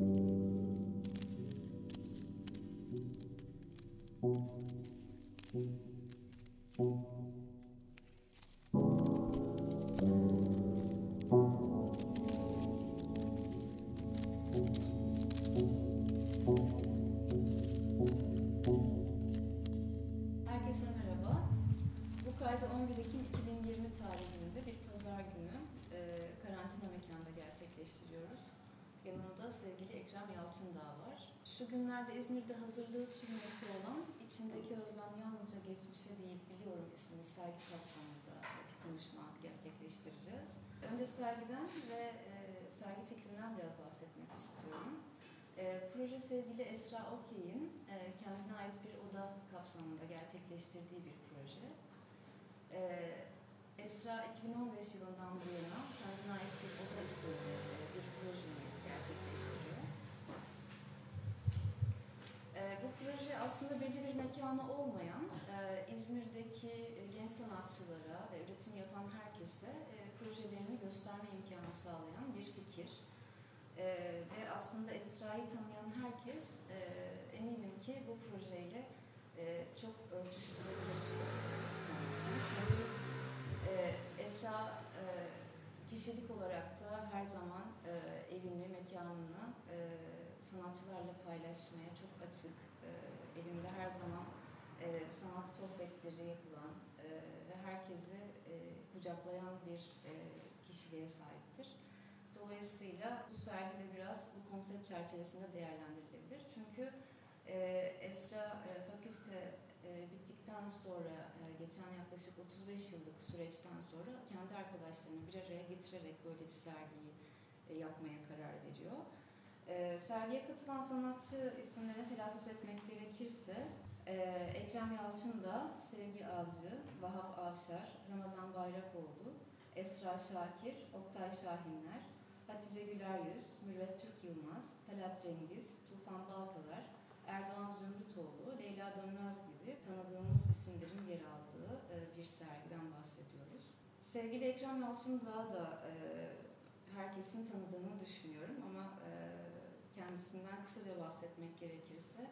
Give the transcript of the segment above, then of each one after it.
Herkese Biliyorum isimli sergi kapsamında bir konuşma gerçekleştireceğiz. Önce sergiden ve e, sergi fikrinden biraz bahsetmek istiyorum. E, proje sevgili Esra Okey'in e, kendine ait bir oda kapsamında gerçekleştirdiği bir proje. E, Esra 2015 yılından bu yana kendine ait bir oda isimli e, bir projeyi gerçekleştiriyor. E, bu proje aslında belli bir mekanı olmayan, İzmir'deki e, genç sanatçılara ve üretim yapan herkese e, projelerini gösterme imkanı sağlayan bir fikir. Ee, ve aslında Esra'yı tanıyan herkes e, eminim ki bu projeyle çok örtüştürebilir kendisini. Çünkü Esra kişilik olarak da her zaman evini, mekanını sanatçılarla paylaşmaya çok açık. E, evinde her zaman e, sanat sohbetleri yapılan e, ve herkesi e, kucaklayan bir e, kişiliğe sahiptir. Dolayısıyla bu sergi de biraz bu konsept çerçevesinde değerlendirilebilir. Çünkü e, Esra e, fakülte e, bittikten sonra e, geçen yaklaşık 35 yıllık süreçten sonra kendi arkadaşlarını bir araya getirerek böyle bir sergiyi e, yapmaya karar veriyor. E, sergiye katılan sanatçı isimlerini telaffuz etmek gerekirse e, Ekrem Yalçın da Sevgi Avcı, Vahap Avşar, Ramazan Bayrakoğlu, Esra Şakir, Oktay Şahinler, Hatice Güler Yüz, Mürvet Türk Yılmaz, Talat Cengiz, Tufan Baltalar, Erdoğan Zümrütoğlu, Leyla Dönmez gibi tanıdığımız isimlerin yer aldığı e, bir sergiden bahsediyoruz. Sevgili Ekrem Yalçındağ da e, herkesin tanıdığını düşünüyorum ama e, kendisinden kısaca bahsetmek gerekirse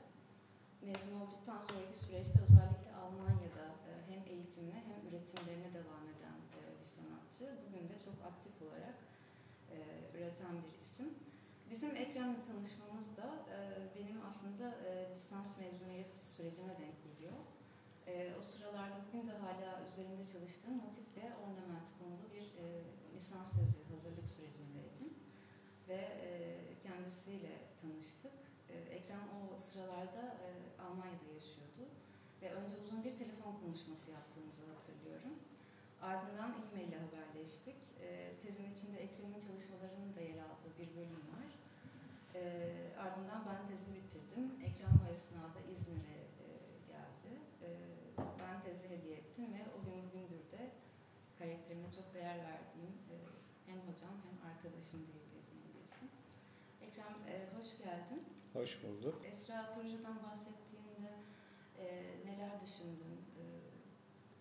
mezun olduktan sonraki süreçte özellikle Almanya'da e, hem eğitimine hem üretimlerine devam eden e, bir sanatçı. Bugün de çok aktif olarak e, üreten bir isim. Bizim Ekrem'le tanışmamız da benim aslında lisans mezuniyet sürecime denk geliyor. O sıralarda bugün de hala üzerinde çalıştığım motif ve ornament konulu bir lisans tezi hazırlık sürecindeydim. Ve kendisiyle tanıştık. E, Ekrem o sıralarda e, Almanya'da yaşıyordu. Ve önce uzun bir telefon konuşması yaptığımızı hatırlıyorum. Ardından e-mail ile haberleştik. E, tezin içinde Ekrem'in çalışmalarının da yer aldığı bir bölüm var. E, ardından ben tezi bitirdim. Ekrem o esnada İzmir'e geldi. Ben tezi hediye ettim ve o gün bugündür de karakterine çok değer verdiğim hem hocam hem arkadaşım isim. Ekrem hoş geldin. Hoş bulduk. Esra projeden bahsettiğinde e, neler düşündün? E,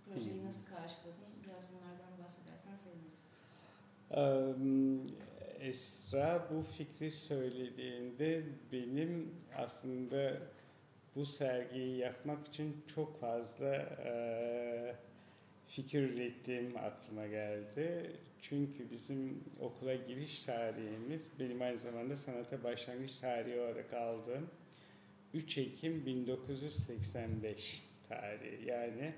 projeyi Hmm. nasıl karşıladın? Biraz bunlardan bahsedersen seviniriz. Esra bu fikri söylediğinde benim aslında bu sergiyi yapmak için çok fazla eee, fikir ürettiğim aklıma geldi. Çünkü bizim okula giriş tarihimiz benim aynı zamanda sanata başlangıç tarihi olarak aldığım 3 Ekim 1985 tarihi. Yani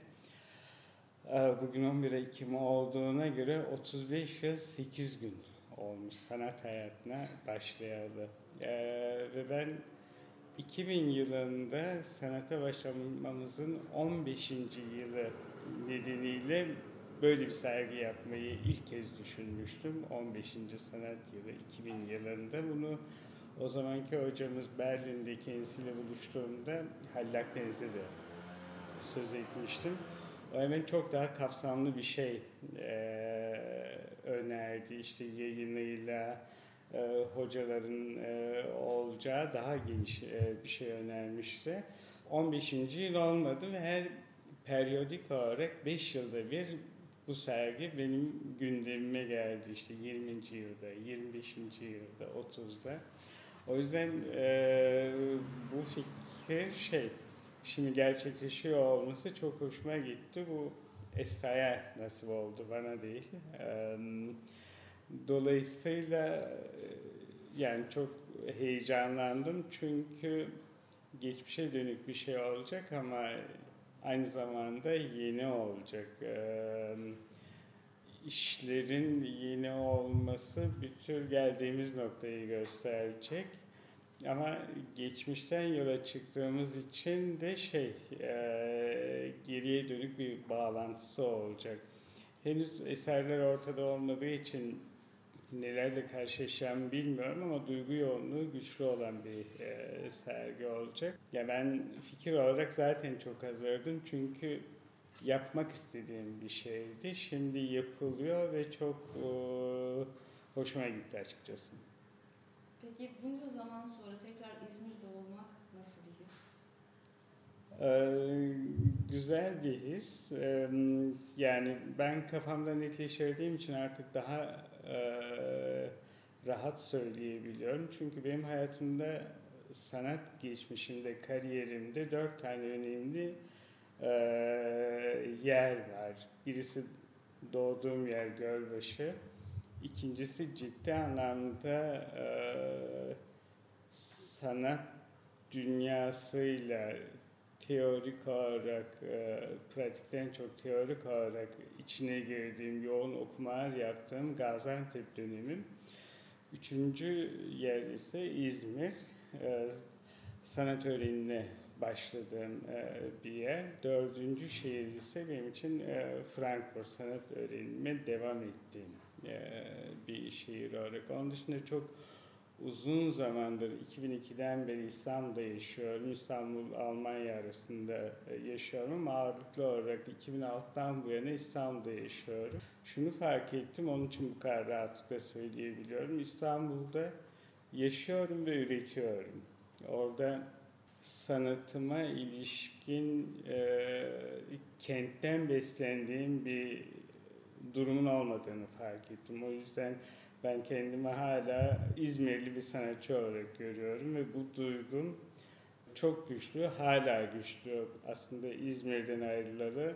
Ee, Bugün 11 Ekim olduğuna göre 35 yıl 8 gün olmuş sanat hayatına başlayalı. Ee, ve ben 2000 yılında sanata başlamamızın 15. yılı nedeniyle böyle bir sergi yapmayı ilk kez düşünmüştüm. 15. sanat yılı 2000 yılında bunu o zamanki hocamız Berlin'de kendisiyle buluştuğumda Hallak Deniz'e de söz etmiştim. O hemen çok daha kapsamlı bir şey e, önerdi. İşte yayınıyla e, hocaların e, olacağı daha geniş e, bir şey önermişti. 15. yıl olmadı ve her periyodik olarak 5 yılda bir bu sergi benim gündemime geldi. İşte 20. yılda, 25. yılda, 30'da. O yüzden e, bu fikir şey, şimdi gerçekleşiyor olması çok hoşuma gitti. Bu Esra'ya nasip oldu, bana değil. E, dolayısıyla e, yani çok heyecanlandım çünkü geçmişe dönük bir şey olacak ama aynı zamanda yeni olacak. Ee, işlerin yeni olması bir tür geldiğimiz noktayı gösterecek. Ama geçmişten yola çıktığımız için de şey geriye dönük bir bağlantısı olacak. Henüz eserler ortada olmadığı için nelerle karşılaşacağımı bilmiyorum ama duygu yoğunluğu güçlü olan bir e, sergi olacak. Ya ben fikir olarak zaten çok hazırdım çünkü yapmak istediğim bir şeydi. Şimdi yapılıyor ve çok e, hoşuma gitti açıkçası. Peki bunca zaman sonra tekrar İzmir'de olmak nasıl bir his? Ee, güzel bir his. Ee, yani ben kafamda netleştirdiğim için artık daha e, rahat söyleyebiliyorum. Çünkü benim hayatımda sanat geçmişimde, kariyerimde dört tane önemli e, yer var. Birisi doğduğum yer Gölbaşı. İkincisi ciddi anlamda e, sanat dünyasıyla teorik olarak, e, pratikten çok teorik olarak içine girdiğim, yoğun okumalar yaptığım Gaziantep dönemim. Üçüncü yer ise İzmir. E, sanat öğrenimine başladığım e, bir yer. Dördüncü şehir ise benim için e, Frankfurt sanat öğrenimine devam ettiğim e, bir şehir olarak. Onun dışında çok uzun zamandır 2002'den beri İstanbul'da yaşıyorum. İstanbul Almanya arasında e, yaşıyorum ama ağırlıklı olarak 2006'dan bu yana İstanbul'da yaşıyorum. Şunu fark ettim onun için bu kadar rahatlıkla söyleyebiliyorum. İstanbul'da yaşıyorum ve üretiyorum. Orada sanatıma ilişkin e, kentten beslendiğim bir durumun olmadığını fark ettim. O yüzden ben kendimi hala İzmirli bir sanatçı olarak görüyorum ve bu duygum çok güçlü, hala güçlü. Aslında İzmir'den ayrılalı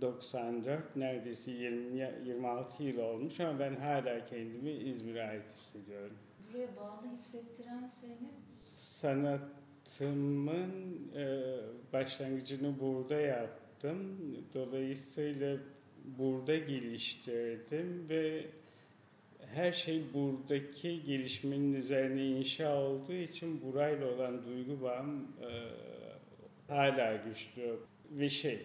94, neredeyse 20, 26 yıl olmuş ama ben hala kendimi İzmir'e ait hissediyorum. Buraya bağlı hissettiren şey ne? Sanatımın e, başlangıcını burada yaptım. Dolayısıyla burada geliştirdim ve her şey buradaki gelişmenin üzerine inşa olduğu için burayla olan duygu bağım e, hala güçlü ve şey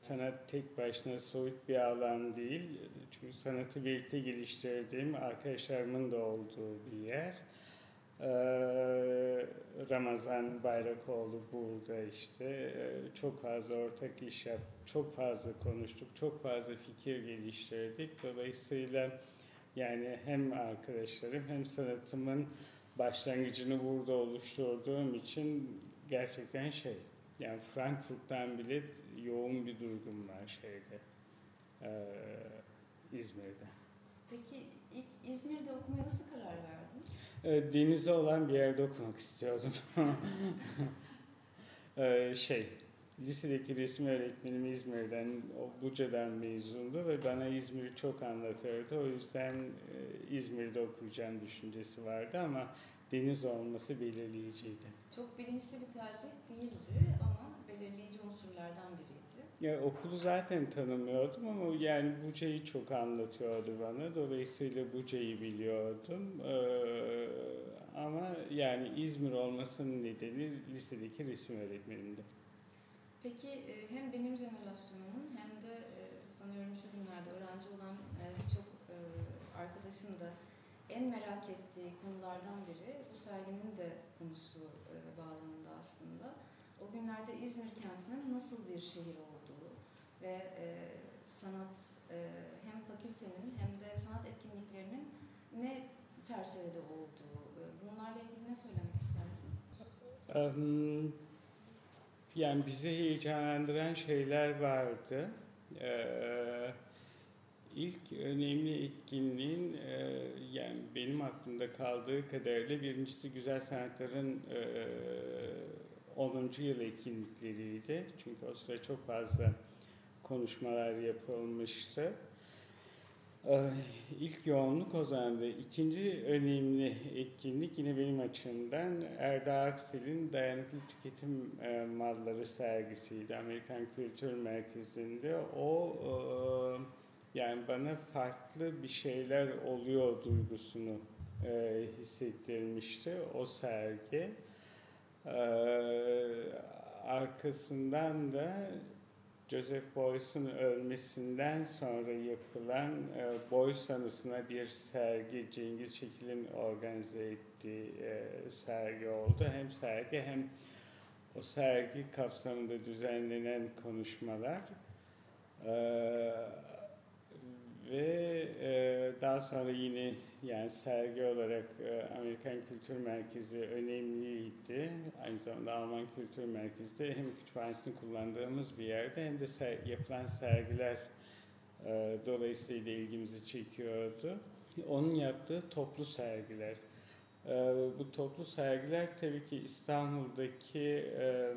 sanat tek başına soyut bir alan değil çünkü sanatı birlikte geliştirdiğim arkadaşlarımın da olduğu bir yer. Ee, Ramazan Bayrakoğlu burada işte Ee, çok fazla ortak iş yap, çok fazla konuştuk, çok fazla fikir geliştirdik. Dolayısıyla yani hem arkadaşlarım hem sanatımın başlangıcını burada oluşturduğum için gerçekten şey yani Frankfurt'tan bile yoğun bir duygum var şeyde ee, İzmir'de. Peki ilk İzmir'de okumaya nasıl karar verdin? Denize olan bir yerde okumak istiyordum. ee, şey, lisedeki resim öğretmenim İzmir'den, o Buca'dan mezundu ve bana İzmir'i çok anlatırdı. O yüzden e, İzmir'de okuyacağım düşüncesi vardı ama deniz olması belirleyiciydi. Çok bilinçli bir tercih değildi ama belirleyici unsurlardan biriydi. Ya okulu zaten tanımıyordum ama yani Buca'yı çok anlatıyordu bana. Dolayısıyla Buca'yı biliyordum. Ee, ama yani İzmir olmasının nedeni lisedeki resim öğretmenimdi. Peki e, hem benim jenerasyonumum hem de e, sanıyorum şu günlerde öğrenci olan e, birçok arkadaşın da en merak ettiği konulardan biri bu serginin de konusu bağlamında aslında. O günlerde İzmir kentinin nasıl bir şehir olduğu ve sanat hem fakültenin hem de sanat etkinliklerinin ne çerçevede olduğu, bunlarla ilgili ne söylemek istersin? Em, Yani bizi heyecanlandıran şeyler vardı. Ee, İlk önemli etkinliğin e, yani benim aklımda kaldığı kadarıyla birincisi Güzel Sanatların e, 10. yıl etkinlikleriydi. Çünkü o sıra çok fazla konuşmalar yapılmıştı. Ee, İlk yoğunluk o zamandı. İkinci önemli etkinlik yine benim açımdan Erda Aksel'in Dayanıklı Tüketim e, Malları sergisiydi. Amerikan Kültür Merkezi'nde. O e, yani bana farklı bir şeyler oluyor duygusunu e, hissettirmişti o sergi. Ee, arkasından da Joseph Beuys'un ölmesinden sonra yapılan e, Beuys anısına bir sergi Cengiz Şekil'in organize ettiği e, sergi oldu. Hem sergi hem o sergi kapsamında düzenlenen konuşmalar. Ee, ve e, daha sonra yine yani sergi olarak e, Amerikan Kültür Merkezi önemliydi. Aynı zamanda Alman Kültür Merkezi de hem kütüphanesini kullandığımız bir yerde hem de ser- yapılan sergiler e, dolayısıyla ilgimizi çekiyordu. Onun yaptığı toplu sergiler. E, bu toplu sergiler tabii ki İstanbul'daki e,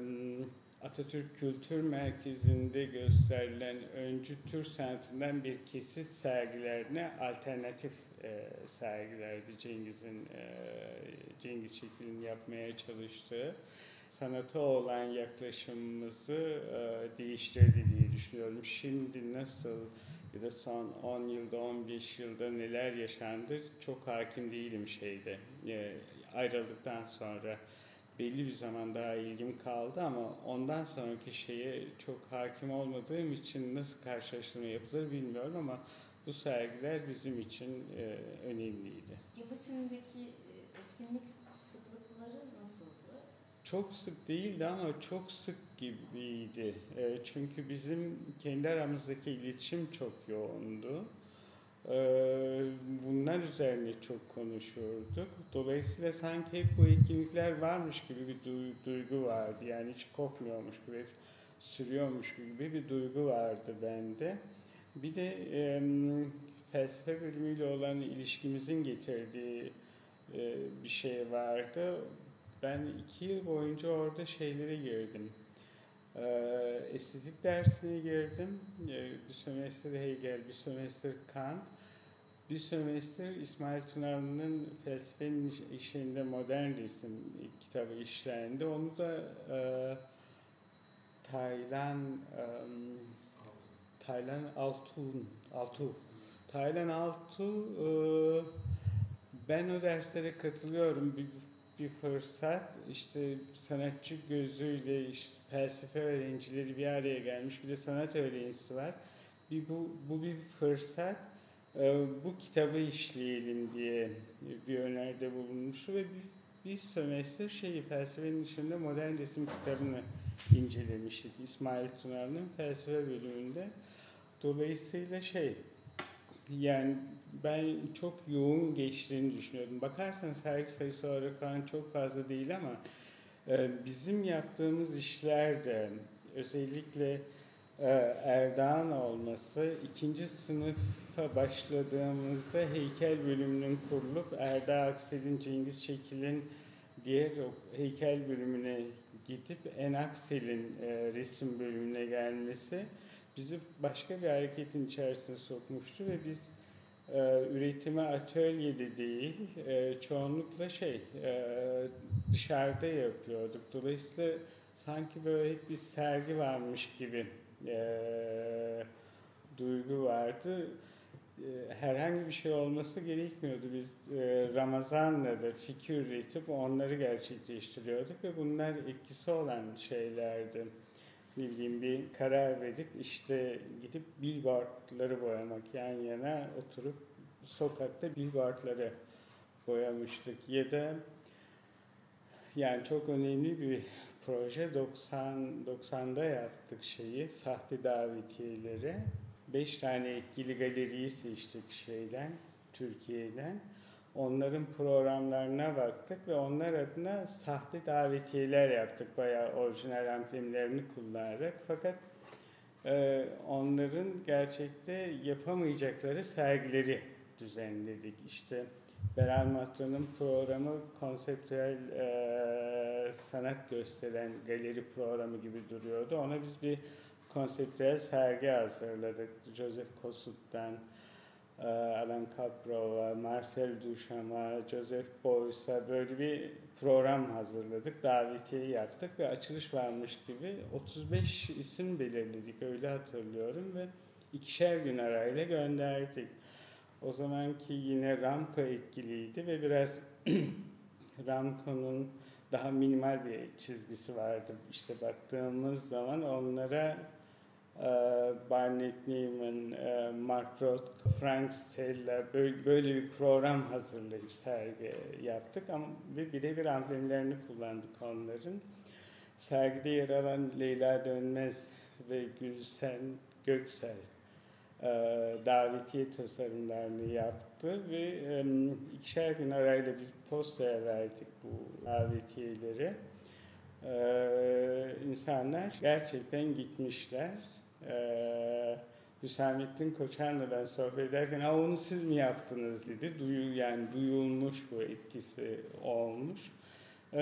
Atatürk Kültür Merkezi'nde gösterilen öncü Türk sanatından bir kesit sergilerine alternatif e, sergilerdi Cengiz'in e, Cengiz Çelik'in yapmaya çalıştığı sanata olan yaklaşımımızı e, değiştirdi diye düşünüyorum. Şimdi nasıl ya da son 10 yılda 15 yılda neler yaşandı çok hakim değilim şeyde e, ayrıldıktan sonra belli bir zaman daha ilgim kaldı ama ondan sonraki şeye çok hakim olmadığım için nasıl karşılaştırma yapılır bilmiyorum ama bu sergiler bizim için e, önemliydi. Yıl içindeki e, etkinlik sıklıkları nasıldı? Çok sık değildi ama çok sık gibiydi. E, çünkü bizim kendi aramızdaki iletişim çok yoğundu. E, bunlar üzerine çok konuşuyorduk. Dolayısıyla sanki hep bu etkinlikler varmış gibi bir du- duygu vardı. Yani hiç kopmuyormuş gibi, sürüyormuş gibi bir duygu vardı bende. Bir de e, felsefe bölümüyle olan ilişkimizin getirdiği e, bir şey vardı. Ben iki yıl boyunca orada şeylere girdim. Ee, estetik dersine girdim. Ee, bir sömestr Hegel, bir sömestr Kant, bir sömestr İsmail Tunalı'nın Felsefenin İş- İşinde Modern Resim kitabı işlendi. Onu da e, Taylan e, Taylan Altun Altu Taylan Altu e, ben o derslere katılıyorum. Bir, bir fırsat işte sanatçı gözüyle işte felsefe öğrencileri bir araya gelmiş. Bir de sanat öğrencisi var. Bir bu, bu bir fırsat. Ee, bu kitabı işleyelim diye bir öneride bulunmuştu ve bir, bir sömestr şeyi felsefenin içinde modern resim kitabını incelemiştik. İsmail Tunar'ın felsefe bölümünde. Dolayısıyla şey yani ben çok yoğun geçtiğini düşünüyordum. Bakarsanız sergi sayısı olarak falan çok fazla değil ama e, bizim yaptığımız işlerde özellikle e, Erdoğan olması ikinci sınıfa başladığımızda heykel bölümünün kurulup Erda Aksel'in, Cengiz Şekil'in diğer heykel bölümüne gidip En Aksel'in e, resim bölümüne gelmesi bizi başka bir hareketin içerisine sokmuştu ve biz e, üretimi atölyede değil, e, çoğunlukla şey e, dışarıda yapıyorduk. Dolayısıyla sanki böyle hep bir sergi varmış gibi e, duygu vardı. E, herhangi bir şey olması gerekmiyordu. Biz e, Ramazan'la da fikir üretip onları gerçekleştiriyorduk ve bunlar etkisi olan şeylerdi ne bileyim bir karar verip işte gidip billboardları boyamak yan yana oturup sokakta billboardları boyamıştık ya da yani çok önemli bir proje 90 90'da yaptık şeyi sahte davetiyeleri. Beş tane etkili galeriyi seçtik şeyden Türkiye'den. Onların programlarına baktık ve onlar adına sahte davetiyeler yaptık. Bayağı orijinal amblemlerini kullanarak. Fakat e, onların gerçekte yapamayacakları sergileri düzenledik. İşte Beral Matron'un programı konseptüel e, sanat gösteren galeri programı gibi duruyordu. Ona biz bir konseptüel sergi hazırladık. Joseph Kossut'tan, e, Alan Caprova, Marcel Duchamp'a, Joseph Beuys'a böyle bir program hazırladık. Davetiye yaptık ve açılış varmış gibi 35 isim belirledik öyle hatırlıyorum ve ikişer gün arayla gönderdik. O zamanki yine Ramko etkiliydi ve biraz Ramko'nun daha minimal bir çizgisi vardı. İşte baktığımız zaman onlara e, Barnett Newman, e, Mark Rothko, Frank Stella böyle, böyle bir program hazırlayıp sergi yaptık ama bir birebir amblemlerini kullandık onların. Sergide yer alan Leyla Dönmez ve Gülsen Göksel davetiye tasarımlarını yaptı ve e, ikişer gün arayla biz postaya verdik bu davetiyeleri. E, insanlar gerçekten gitmişler. E, Hüsamettin Koçan'la ben sohbet ederken Aa, onu siz mi yaptınız dedi. Duyu, yani duyulmuş bu etkisi olmuş. E,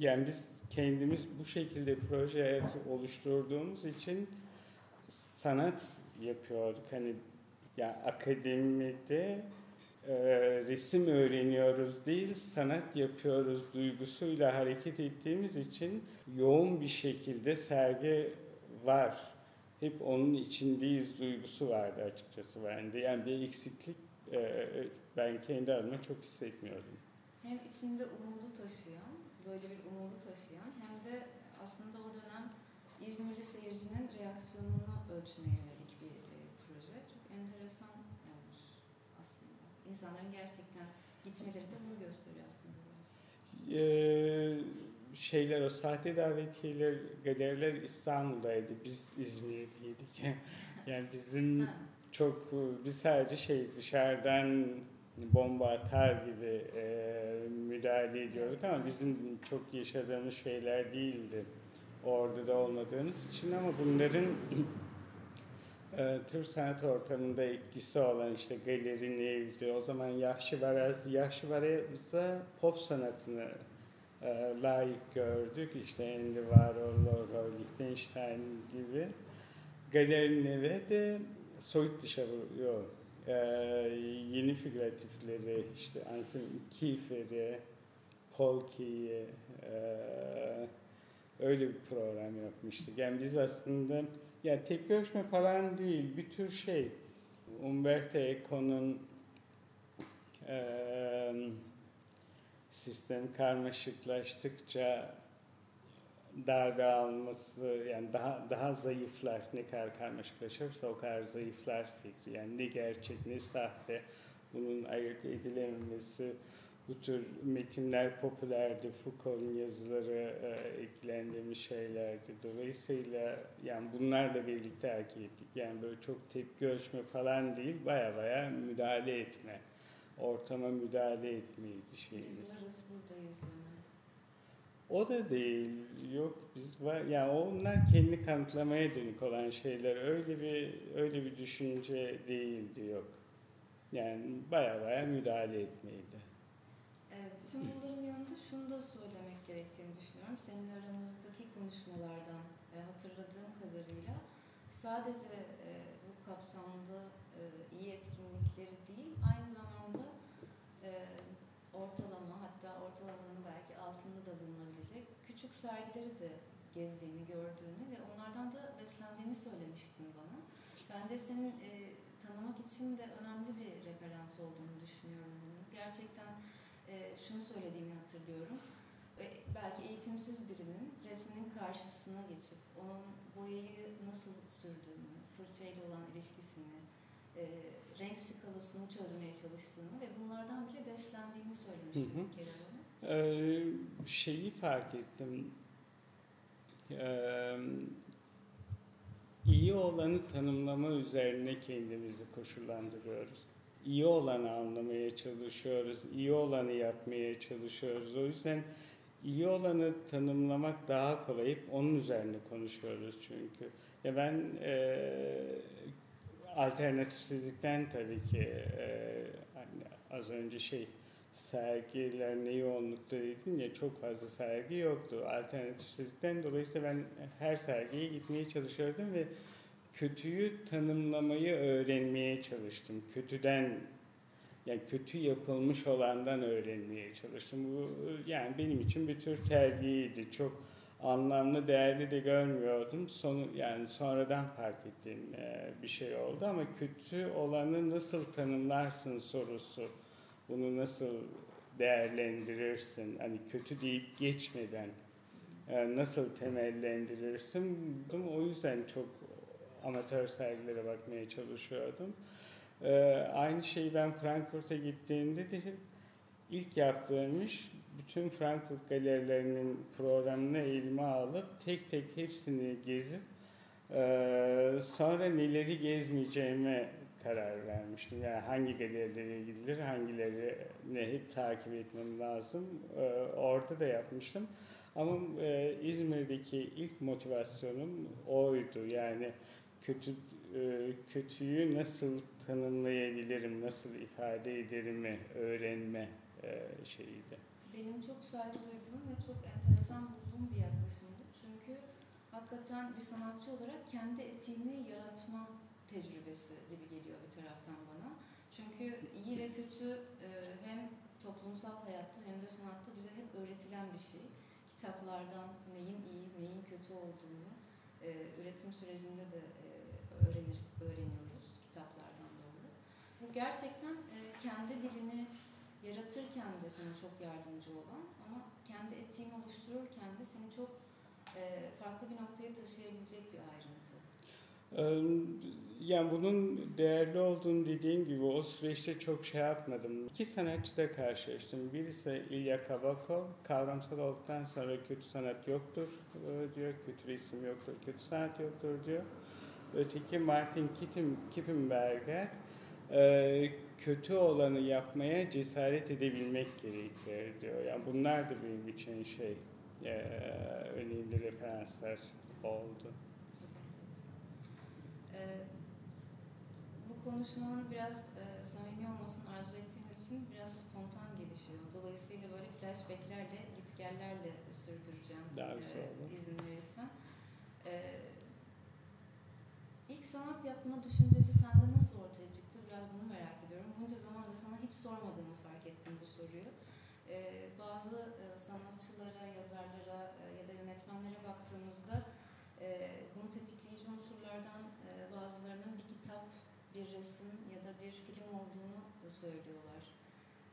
yani biz kendimiz bu şekilde proje oluşturduğumuz için sanat yapıyorduk. Hani ya akademide e, resim öğreniyoruz değil, sanat yapıyoruz duygusuyla hareket ettiğimiz için yoğun bir şekilde sergi var. Hep onun içindeyiz duygusu vardı açıkçası bende. Yani bir eksiklik e, ben kendi adıma çok hissetmiyordum. Hem içinde umudu taşıyan, böyle bir umudu taşıyan hem de aslında o dönem İzmirli seyircinin reaksiyonunu ölçmeye yönelik bir e, proje. Çok enteresan olmuş aslında. İnsanların gerçekten gitmeleri de bunu gösteriyor aslında. Ee, şeyler o sahte davetiyeler, galeriler İstanbul'daydı. Biz İzmir'deydik. yani bizim çok biz sadece şey dışarıdan bomba atar gibi e, müdahale ediyorduk ama bizim çok yaşadığımız şeyler değildi. Orada da olmadığımız için ama bunların e, Türk sanat ortamında etkisi olan işte galeri neydi, o zaman Yahşi Varaz, Yahşi Varaz'a pop sanatını e, layık gördük. İşte Andy Warhol, Laura Lichtenstein gibi. Galeri Neve de soyut dışarı yok. E, yeni figüratifleri, işte Anselm Kiefer'i, Polki'yi, e, öyle bir program yapmıştık. Yani biz aslında ya tek görüşme falan değil, bir tür şey. Umberto Eco'nun eee sistem karmaşıklaştıkça darbe alması yani daha daha zayıflar ne kadar karmaşıklaşırsa o kadar zayıflar fikri yani ne gerçek ne sahte bunun ayırt edilememesi bu tür metinler popülerdi Foucault'un yazıları e, eklendiğimiz şeylerdi dolayısıyla yani bunlarla birlikte hareket ettik yani böyle çok tepki ölçme falan değil baya baya müdahale etme ortama müdahale etmeydi şeyimiz. Biz varız buradayız deme. O da değil. Yok biz var yani onlar kendi kanıtlamaya dönük olan şeyler. Öyle bir öyle bir düşünce değildi yok. Yani baya baya müdahale etmeydi. Bütün bunların yanında şunu da söylemek gerektiğini düşünüyorum. Senin aramızdaki konuşmalardan e, hatırladığım kadarıyla sadece e, bu kapsamda e, iyi etkinlikleri değil, aynı zamanda e, ortalama hatta ortalamanın belki altında da bulunabilecek küçük sergileri de gezdiğini, gördüğünü ve onlardan da beslendiğini söylemiştin bana. Bence senin e, tanımak için de önemli bir referans olduğunu düşünüyorum. Gerçekten e, şunu söylediğimi hatırlıyorum. E, belki eğitimsiz birinin resminin karşısına geçip onun boyayı nasıl sürdüğünü, fırçayla olan ilişkisini, e, renk skalasını çözmeye çalıştığını ve bunlardan bile beslendiğini söylemiştim Hı hı. bir kere bana. Ee, şeyi fark ettim. Ee, iyi olanı tanımlama üzerine kendimizi koşullandırıyoruz. İyi olanı anlamaya çalışıyoruz, iyi olanı yapmaya çalışıyoruz. O yüzden iyi olanı tanımlamak daha kolay. Onun üzerine konuşuyoruz çünkü. Ya ben e, alternatifsizlikten tabii ki e, hani az önce şey sergiler ne yoğunlukta dedim ya çok fazla sergi yoktu. Alternatifsizlikten dolayısıyla ben her sergiye gitmeye çalışıyordum ve kötüyü tanımlamayı öğrenmeye çalıştım. Kötüden yani kötü yapılmış olandan öğrenmeye çalıştım. Bu yani benim için bir tür terbiyeydi. Çok anlamlı, değerli de görmüyordum. Sonu yani sonradan fark ettiğim e, bir şey oldu ama kötü olanı nasıl tanımlarsın sorusu. Bunu nasıl değerlendirirsin? Hani kötü deyip geçmeden e, nasıl temellendirirsin? O yüzden çok amatör sergilere bakmaya çalışıyordum. Ee, aynı şeyi ben Frankfurt'a gittiğimde de ilk yaptığım iş bütün Frankfurt galerilerinin programını elime alıp tek tek hepsini gezip e, sonra neleri gezmeyeceğime karar vermiştim. Yani hangi galerilere gidilir, hangileri ne hep takip etmem lazım. E, orada da yapmıştım. Ama e, İzmir'deki ilk motivasyonum oydu. Yani kötü e, kötüyü nasıl tanımlayabilirim, nasıl ifade ederimi öğrenme e, şeyiydi. Benim çok saygı duyduğum ve çok enteresan bulduğum bir yaklaşımdı. Çünkü hakikaten bir sanatçı olarak kendi etiğini yaratma tecrübesi gibi geliyor bir taraftan bana. Çünkü iyi ve kötü e, hem toplumsal hayatta hem de sanatta bize hep öğretilen bir şey. Kitaplardan neyin iyi, neyin kötü olduğunu üretim sürecinde de öğreniyoruz kitaplardan doğru. Bu gerçekten kendi dilini yaratırken de sana çok yardımcı olan ama kendi etiğini oluştururken de seni çok e, farklı bir noktaya taşıyabilecek bir ayrıntı. Yani bunun değerli olduğunu dediğim gibi o süreçte çok şey yapmadım. İki sanatçıda karşılaştım. Birisi İlya Kabakov, kavramsal olduktan sonra kötü sanat yoktur diyor, kötü resim yoktur, kötü sanat yoktur diyor. Öteki Martin Kippenberger, kötü olanı yapmaya cesaret edebilmek gerekir diyor. Yani bunlar da benim için şey e, önemli referanslar oldu. Ee, bu konuşmanın biraz e, samimi olmasını arzu ettiğimiz için biraz spontan gelişiyor. Dolayısıyla böyle flashbacklerle, gitgellerle sürdüreceğim. Daha güzel olur. E, izin verirsen. E, yapma düşüncesi sende nasıl ortaya çıktı? Biraz bunu merak ediyorum. Bunca zamandır sana hiç sormadığımı fark ettim bu soruyu. E, bazı e, sanatçılara, yazarlara e, ya da yönetmenlere baktığımızda e, bunu tetikleyici unsurlardan e, bazılarının bir kitap, bir resim ya da bir film olduğunu söylüyorlar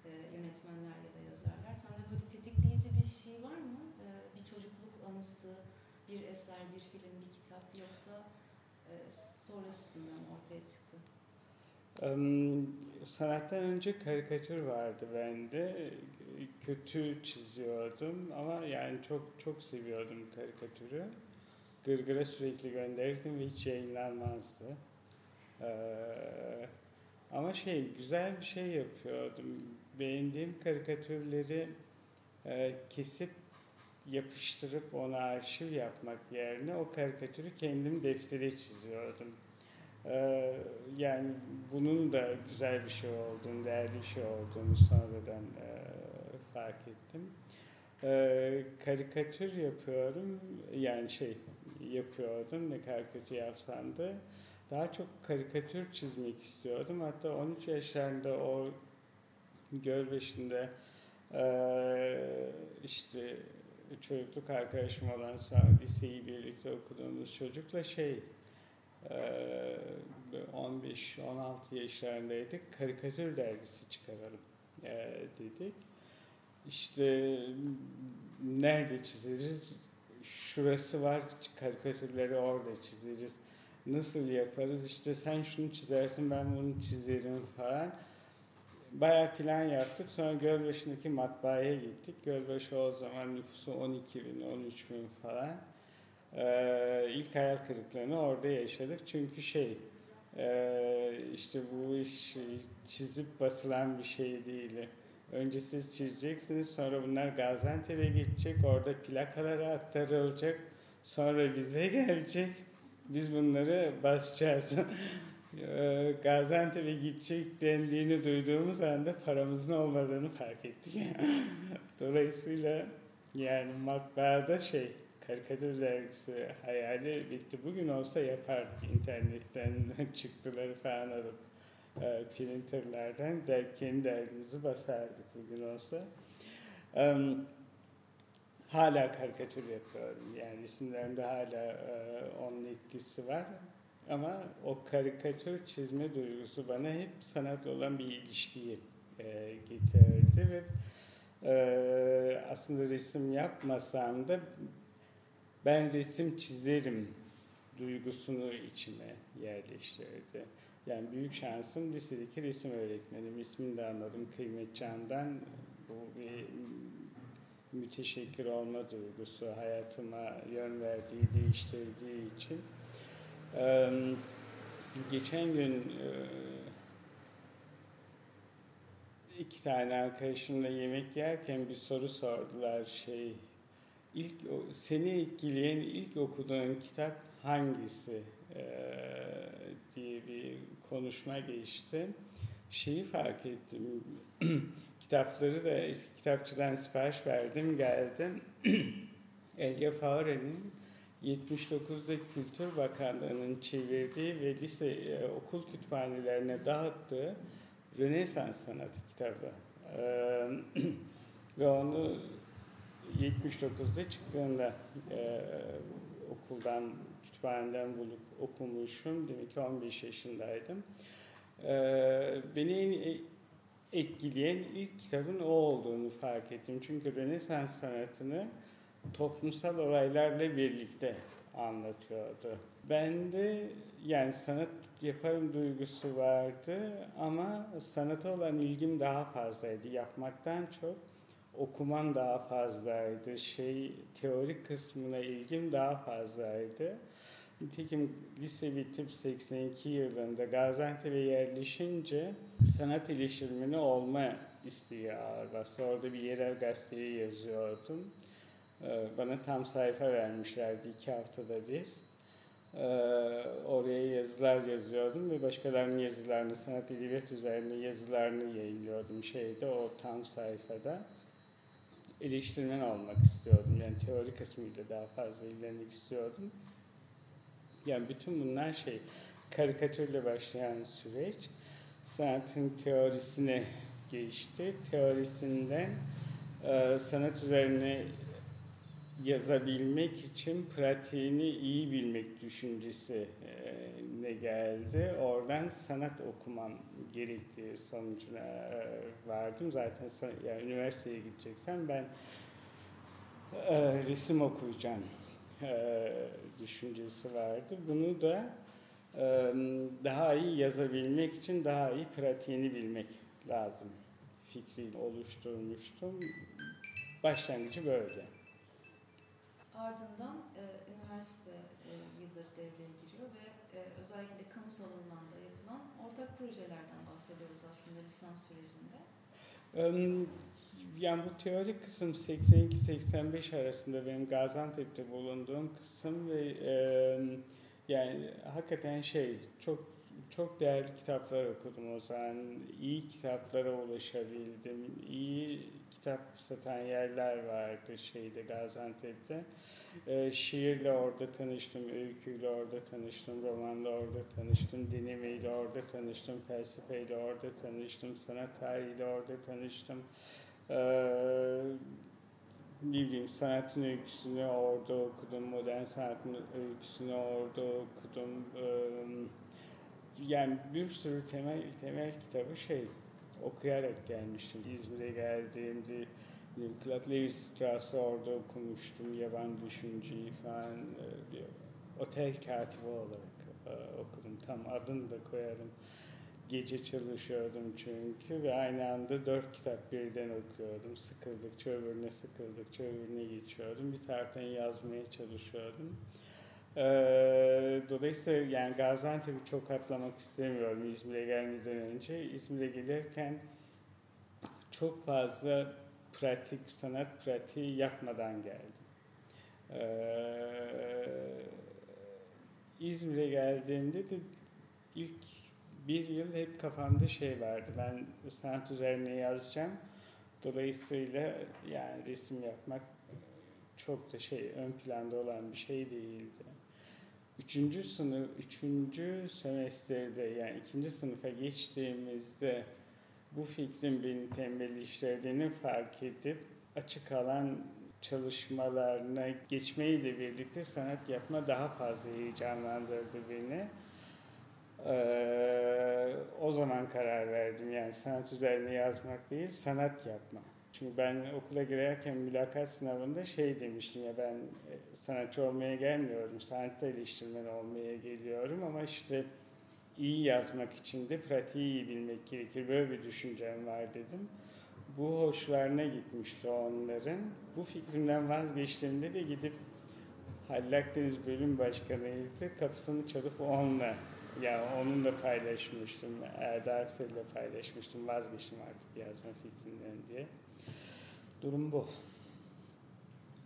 e, yönetmenler ya da yazarlar. Sende böyle tetikleyici bir şey var mı? E, bir çocukluk anısı, bir eser, bir film, bir kitap yoksa e, sonrasından ortaya çıktı? Sanattan önce karikatür vardı bende. Kötü çiziyordum ama yani çok çok seviyordum karikatürü. Gırgır'a sürekli gönderirdim ve hiç yayınlanmazdı. Ee, ama şey güzel bir şey yapıyordum. Beğendiğim karikatürleri e, kesip yapıştırıp ona arşiv yapmak yerine o karikatürü kendim deftere çiziyordum. Ee, yani bunun da güzel bir şey olduğunu, değerli bir şey olduğunu sonradan e, fark ettim. Ee, karikatür yapıyorum, yani şey yapıyordum ne kadar kötü yapsam da daha çok karikatür çizmek istiyordum. Hatta 13 yaşlarında o Gölbeşi'nde işte çocukluk arkadaşım olan sonra liseyi birlikte okuduğumuz çocukla şey 15-16 yaşlarındaydık. Karikatür dergisi çıkaralım dedik. İşte nerede çizeriz? Şurası var, karikatürleri orada çizeriz. Nasıl yaparız? İşte sen şunu çizersin, ben bunu çizerim falan. Bayağı plan yaptık. Sonra Gölbaşı'ndaki matbaaya gittik. Gölbaşı o zaman nüfusu 12 bin, 13 bin falan. Ee, ilk hayal kırıklığını orada yaşadık. Çünkü şey, e, işte bu iş çizip basılan bir şey değil. Önce siz çizeceksiniz, sonra bunlar Gaziantep'e gidecek, orada plakalara aktarılacak, sonra bize gelecek. Biz bunları basacağız. Eee, Gaziantep'e gidecek dendiğini duyduğumuz anda paramızın olmadığını fark ettik. Dolayısıyla yani matbaada şey karikatür dergisi hayali bitti. Bugün olsa yapardık internetten çıktıları falan alıp e, printerlerden der, kendi dergimizi basardık bugün olsa. Em, hala karikatür yapıyorum. Yani isimlerimde hala e, onun etkisi var. Ama o karikatür çizme duygusu bana hep sanatla olan bir ilişkiyi e, getirdi ve e, aslında resim yapmasam da ben resim çizerim duygusunu içime yerleştirdi. Yani büyük şansım lisedeki resim öğretmenim. İsmini de anladım Kıymet Can'dan. Bu bir müteşekkir olma duygusu hayatıma yön verdiği, değiştirdiği için. Geçen gün iki tane arkadaşımla yemek yerken bir soru sordular şey ilk seni etkileyen ilk okuduğun kitap hangisi Ee, diye bir konuşma geçti. Şeyi fark ettim. Kitapları da eski kitapçıdan sipariş verdim, geldim. Elia Faure'nin 79'da Kültür Bakanlığı'nın çevirdiği ve lise e, okul kütüphanelerine dağıttığı Rönesans sanatı kitabı. Ee, ve onu 79'da çıktığında e, okuldan, kütüphaneden bulup okumuşum. Demek ki 15 yaşındaydım. Ee, beni en etkileyen ilk kitabın o olduğunu fark ettim. Çünkü Rönesans sanatını toplumsal olaylarla birlikte anlatıyordu. Bende yani sanat yaparım duygusu vardı ama sanata olan ilgim daha fazlaydı. Yapmaktan çok okumam daha fazlaydı. Şey teorik kısmına ilgim daha fazlaydı. Nitekim lise bitip 82 yılında Gaziantep'e yerleşince sanat eleştirmeni olma isteği ağır bastı. Orada bir yerel gazeteye yazıyordum. Ee, Bana tam sayfa vermişlerdi iki haftada bir. Ee, Oraya yazılar yazıyordum ve başkalarının yazılarını, sanat edebiyat üzerine yazılarını yayınlıyordum şeyde o tam sayfada. Eleştirmen olmak istiyordum. Yani teori kısmıyla daha fazla ilgilenmek istiyordum. Yani bütün bunlar şey, karikatürle başlayan süreç sanatın teorisine geçti. Teorisinden sanat üzerine yazabilmek için pratiğini iyi bilmek düşüncesi e, geldi. Oradan sanat okumam gerektiği sonucuna e, vardım. Zaten yani üniversiteye gideceksem ben e, resim okuyacağım düşüncesi vardı. Bunu da daha iyi yazabilmek için daha iyi pratiğini bilmek lazım fikri oluşturmuştum. Başlangıcı böyle. Ardından e, üniversite e, yılları devreye giriyor ve e, özellikle kamusal alanda yapılan ortak projelerden bahsediyoruz aslında lisans sürecinde. Yani bu teorik kısım 82-85 arasında benim Gaziantep'te bulunduğum kısım ve em, yani hakikaten şey çok çok değerli kitaplar okudum o zaman. İyi kitaplara ulaşabildim. İyi kitap satan yerler vardı şeyde Gaziantep'te. Ee, şiirle orada tanıştım, öyküyle orada tanıştım, romanla orada tanıştım, denemeyle orada tanıştım, felsefeyle orada tanıştım, sanat tarihiyle orada tanıştım. Ee, ne bileyim sanatın öyküsünü orada okudum, modern sanatın öyküsünü orada okudum. Ee, yani bir sürü temel temel kitabı şey okuyarak gelmiştim. İzmir'e geldiğimde Claude Lévi-Strauss'u orada okumuştum, yaban düşünceyi falan. e, bir otel katibi olarak e, okudum. Tam adını da koyarım. Gece çalışıyordum çünkü ve aynı anda dört kitap birden okuyordum. Sıkıldıkça öbürüne sıkıldıkça öbürüne geçiyordum. Bir taraftan yazmaya çalışıyordum. Ee, dolayısıyla yani Gaziantep'i çok atlamak istemiyorum İzmir'e gelmeden önce. İzmir'e gelirken çok fazla pratik, sanat pratiği yapmadan geldim. Ee, İzmir'e geldiğimde de ilk bir yıl hep kafamda şey vardı. Ben sanat üzerine yazacağım. Dolayısıyla yani resim yapmak çok da şey ön planda olan bir şey değildi. Üçüncü sınıf, üçüncü semesterde yani ikinci sınıfa geçtiğimizde bu fikrin beni tembelleştirdiğini fark edip açık alan çalışmalarına geçmeyle birlikte sanat yapma daha fazla heyecanlandırdı beni. Ee, o zaman karar verdim yani sanat üzerine yazmak değil sanat yapma. Çünkü ben okula girerken mülakat sınavında şey demiştim ya ben e, sanatçı olmaya gelmiyorum, sanatta eleştirmen olmaya geliyorum ama işte iyi yazmak için de pratiği iyi bilmek gerekir. Böyle bir düşüncem var dedim. Bu hoşlarına gitmişti onların. Bu fikrimden vazgeçtiğimde de gidip Halil Akdeniz Bölüm Başkanı'ydı. Kapısını çalıp onunla, yani onunla paylaşmıştım. Erda Aksel'le paylaşmıştım. Vazgeçtim artık yazma fikrinden diye. Durum bu.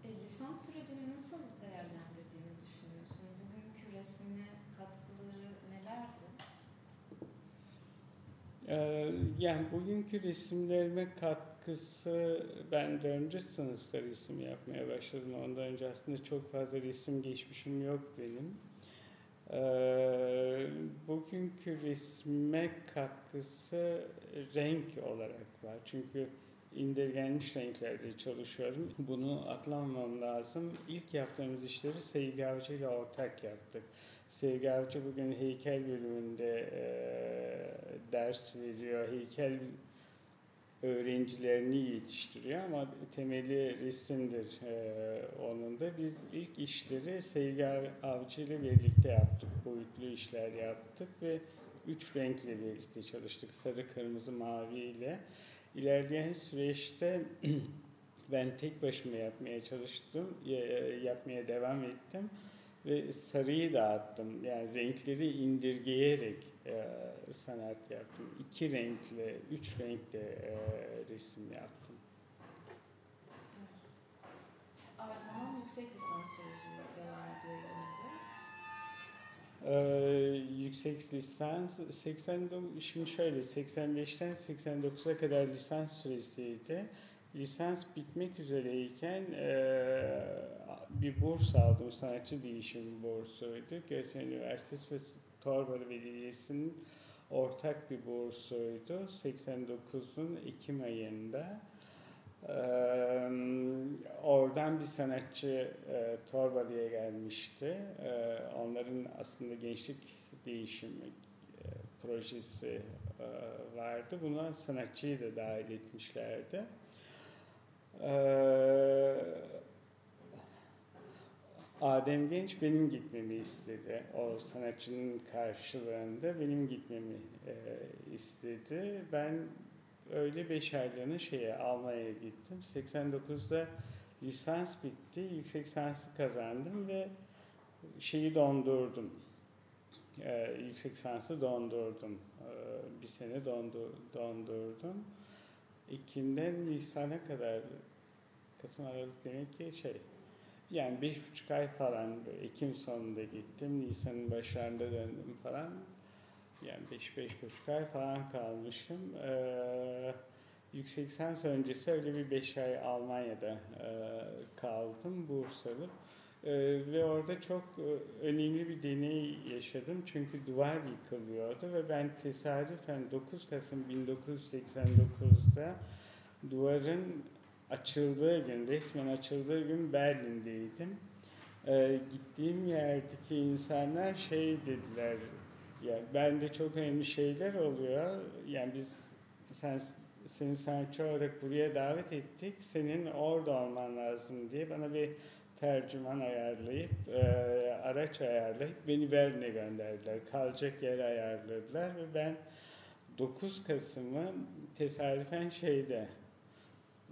E, lisans sürecini nasıl değerlendirdiğini düşünüyorsun? Bugünkü resmine katkıları nelerdi? Ee, yani bugünkü resimlerime katkısı ben dördüncü sınıfta resim yapmaya başladım. Ondan önce aslında çok fazla resim geçmişim yok benim. Ee, bugünkü resme katkısı renk olarak var. Çünkü indirgenmiş renklerde çalışıyorum. Bunu atlamam lazım. İlk yaptığımız işleri Sevgi Avcı ile ortak yaptık. Sevgi Avcı bugün heykel bölümünde e, ders veriyor. Heykel öğrencilerini yetiştiriyor ama temeli resimdir e, onun da. Biz ilk işleri Sevgi Avcı ile birlikte yaptık. Boyutlu işler yaptık ve üç renkle birlikte çalıştık. Sarı, kırmızı, mavi ile. İlerleyen süreçte ben tek başıma yapmaya çalıştım, yapmaya devam ettim ve sarıyı dağıttım. Yani renkleri indirgeyerek e, sanat yaptım. İki renkle, üç renkle e, resim yaptım. Ardından yüksek lisans Ee, yüksek lisans 89 şimdi şöyle 85'ten 89'a kadar lisans süresiydi. Lisans bitmek üzereyken e, bir burs aldım. Sanatçı değişim bursuydu. Göçmen Üniversitesi ve Torbalı Belediyesi'nin ortak bir bursuydu. 89'un Ekim ayında. Oradan bir sanatçı e, Torbalı'ya gelmişti. Ee, onların aslında gençlik değişimi e, projesi e, vardı. Buna sanatçıyı da dahil etmişlerdi. Ee, Adem Genç benim gitmemi istedi. O sanatçının karşılığında benim gitmemi e, istedi. Ben öyle beş aylığına şeye Almanya'ya gittim. 89'da lisans bitti. Yüksek lisansı kazandım ve şeyi dondurdum. Ee, yüksek lisansı dondurdum. Ee, bir sene dondu, dondurdum. Ekim'den Nisan'a kadar Kasım Aralık demek ki şey yani beş buçuk ay falan Ekim sonunda gittim. Nisan'ın başlarında döndüm falan. Yani beş, beş buçuk ay falan kalmışım. Ee, yüksek lisans öncesi öyle bir beş ay Almanya'da e, kaldım Bursa'da. Ee, ve orada çok e, önemli bir deney yaşadım. Çünkü duvar yıkılıyordu ve ben tesadüfen 9 Kasım 1989'da duvarın açıldığı gün, resmen açıldığı gün Berlin'deydim. Ee, gittiğim yerdeki insanlar şey dediler, ya bende çok önemli şeyler oluyor. Yani biz sen seni sanatçı olarak buraya davet ettik. Senin orada olman lazım diye bana bir tercüman ayarlayıp, e, araç ayarlayıp beni Berlin'e gönderdiler. Kalacak yer ayarladılar ve ben 9 Kasım'ı tesadüfen şeyde,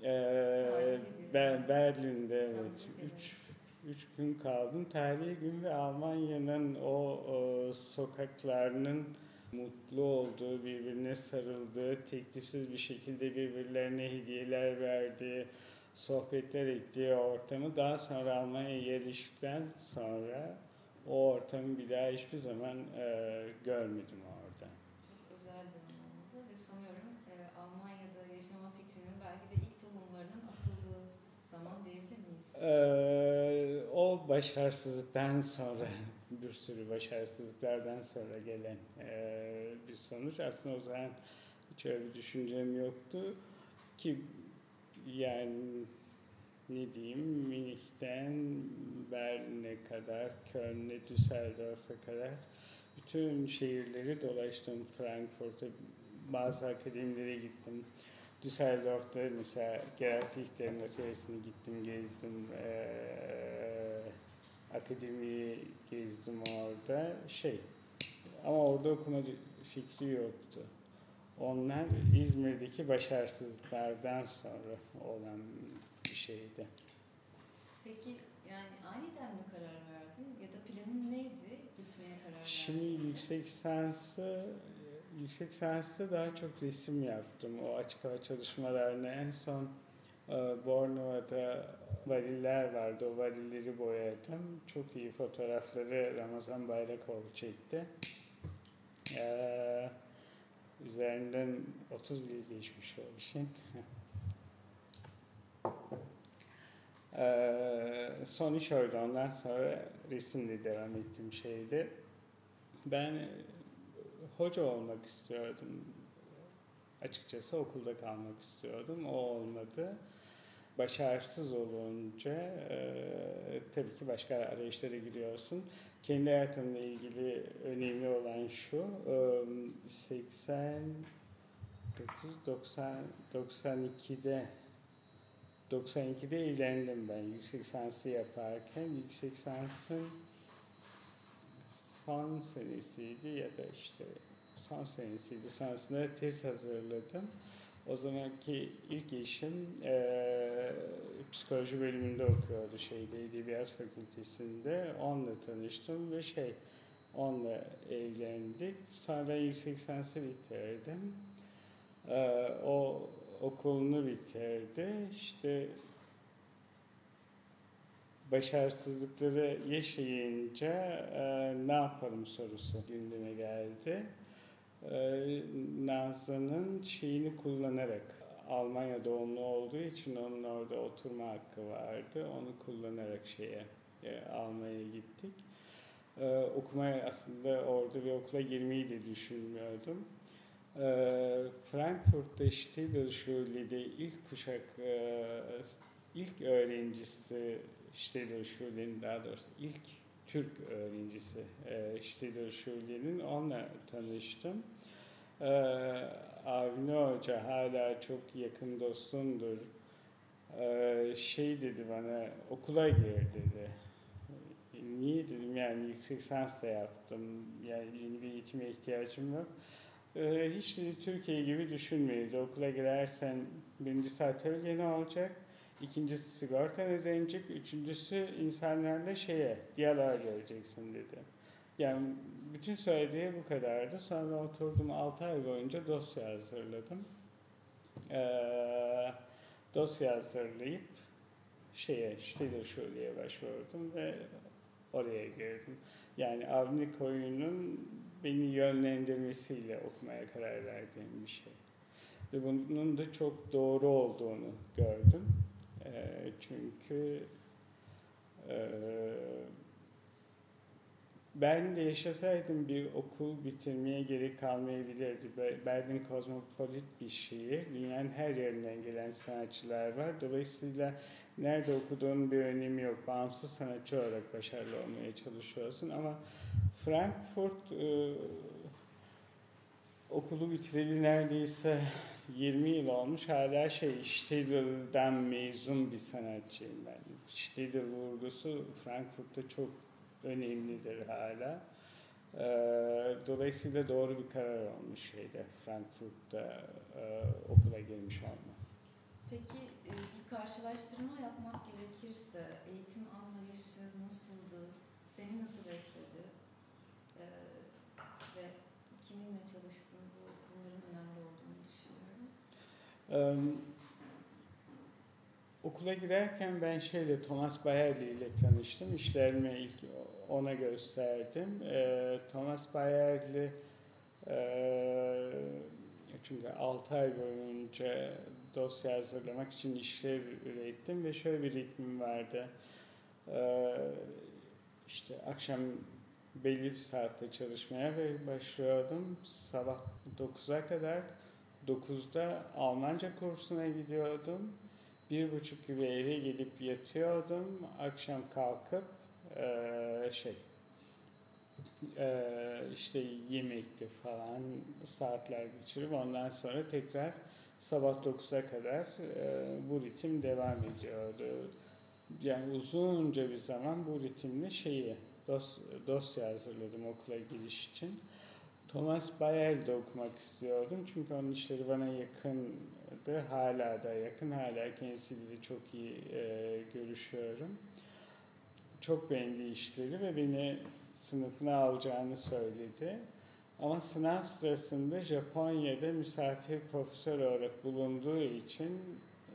e, ben Berlin'de evet, 3 üç gün kaldım. Tarihi gün ve Almanya'nın o, o sokaklarının mutlu olduğu, birbirine sarıldığı, teklifsiz bir şekilde birbirlerine hediyeler verdiği, sohbetler ettiği ortamı daha sonra Almanya'ya yerleştikten sonra o ortamı bir daha hiçbir zaman e, görmedim orada. Çok özel bir an oldu ve sanıyorum e, Almanya'da yaşama fikrinin belki de ilk tohumlarının atıldığı zaman diyebilir miyiz? Ee, o başarısızlıktan sonra bir sürü başarısızlıklardan sonra gelen ee, bir sonuç. Aslında o zaman hiç öyle bir düşüncem yoktu ki yani ne diyeyim Münih'ten Berlin'e kadar, Köln'e, Düsseldorf'a kadar bütün şehirleri dolaştım. Frankfurt'a bazı akademilere gittim. Düsseldorf'ta mesela Gerhard Richter'in atölyesine gittim, gezdim. Ee, akademiyi gezdim orada. Şey, ama orada okuma fikri yoktu. Onlar İzmir'deki başarısızlıklardan sonra olan bir şeydi. Peki yani aniden mi karar verdin ya da planın neydi gitmeye karar verdin? Şimdi yüksek lisansı yüksek lisansta daha çok resim yaptım. O açık hava çalışmalarını en son Bornova'da variller vardı. O varilleri boyadım. Çok iyi fotoğrafları Ramazan Bayrakoğlu çekti. Ee, üzerinden 30 yıl geçmiş o işin. Ee, son iş oydu. Ondan sonra resimle devam ettiğim şeydi. Ben hoca olmak istiyordum. Açıkçası okulda kalmak istiyordum. O olmadı. Başarısız olunca e, tabii ki başka arayışlara giriyorsun. Kendi hayatımla ilgili önemli olan şu, e, 89, 90, 92'de 92'de evlendim ben yüksek lisansı yaparken. Yüksek lisansın son senesiydi ya da işte son senesiydi. Sonrasında tez hazırladım. O zamanki ilk işim eee psikoloji bölümünde okuyordu şeyde Edebiyat Fakültesi'nde. Onunla tanıştım ve şey onunla evlendik. Sonra yüksek lisansı bitirdim. Eee, o okulunu bitirdi. İşte başarısızlıkları yaşayınca e, ne yapalım sorusu gündeme geldi. E, Nazlı'nın şeyini kullanarak Almanya doğumlu olduğu için onun orada oturma hakkı vardı. Onu kullanarak şeye e, almaya gittik. E, okumaya aslında orada bir okula girmeyi de düşünmüyordum. E, Frankfurt'ta Stederschule'de ilk kuşak e, ilk öğrencisi Stederschule'nin daha doğrusu ilk Türk öğrencisi e, Stederschule'nin onunla tanıştım. E, Avni Hoca hala çok yakın dostumdur. E, şey dedi bana okula gir dedi. Niye dedim yani yüksek lisans da yaptım. Yani yeni bir eğitime ihtiyacım yok. Ee, hiç dedi, Türkiye gibi düşünmeydi. Okula girersen birincisi atölye ne olacak? İkincisi sigorta ödenecek. Üçüncüsü insanlarla şeye, diyaloğa göreceksin dedi. Yani bütün söylediği bu kadardı. Sonra oturdum 6 ay boyunca dosya hazırladım. Ee, dosya hazırlayıp şeye, işte şöyleye başvurdum ve oraya girdim. Yani Avni Koyun'un beni yönlendirmesiyle okumaya karar verdiğim bir şey. Ve bunun da çok doğru olduğunu gördüm. E, çünkü e, Berlin'de yaşasaydım bir okul bitirmeye gerek kalmayabilirdi. Berlin kozmopolit bir şehir. Dünyanın her yerinden gelen sanatçılar var. Dolayısıyla nerede okuduğunun bir önemi yok. Bağımsız sanatçı olarak başarılı olmaya çalışıyorsun ama Frankfurt e, okulu bitireli neredeyse 20 yıl olmuş. Hala şey Stiedel'den mezun bir sanatçıyım ben. Stiedel vurgusu Frankfurt'ta çok önemlidir hala. E, dolayısıyla doğru bir karar olmuş şeyde Frankfurt'ta e, okula girmiş olma. Peki e, bir karşılaştırma yapmak gerekirse eğitim anlayışı nasıldı? Seni nasıl besledi? E, ve kiminle çalıştın? Bu, okula girerken ben şeyle Thomas Bayerli ile tanıştım. İşlerimi ilk ona gösterdim. Ee, Thomas Bayerli e, çünkü 6 ay boyunca dosya hazırlamak için işler ürettim ve şöyle bir ritmim vardı. Ee, işte akşam belli bir saatte çalışmaya başlıyordum. Sabah 9'a kadar 9'da Almanca kursuna gidiyordum. Bir buçuk gibi eve gelip yatıyordum. Akşam kalkıp eee, şey eee, işte yemekti falan saatler geçirip ondan sonra tekrar sabah 9'a kadar eee, bu ritim devam ediyordu. Yani uzunca bir zaman bu ritimle şeyi dos, dosya hazırladım okula giriş için. Thomas Bayer'de okumak istiyordum çünkü onun işleri bana yakındı, hala da yakın, hala kendisiyle çok iyi e, görüşüyorum. Çok beğendi işleri ve beni sınıfına alacağını söyledi. Ama sınav sırasında Japonya'da misafir profesör olarak bulunduğu için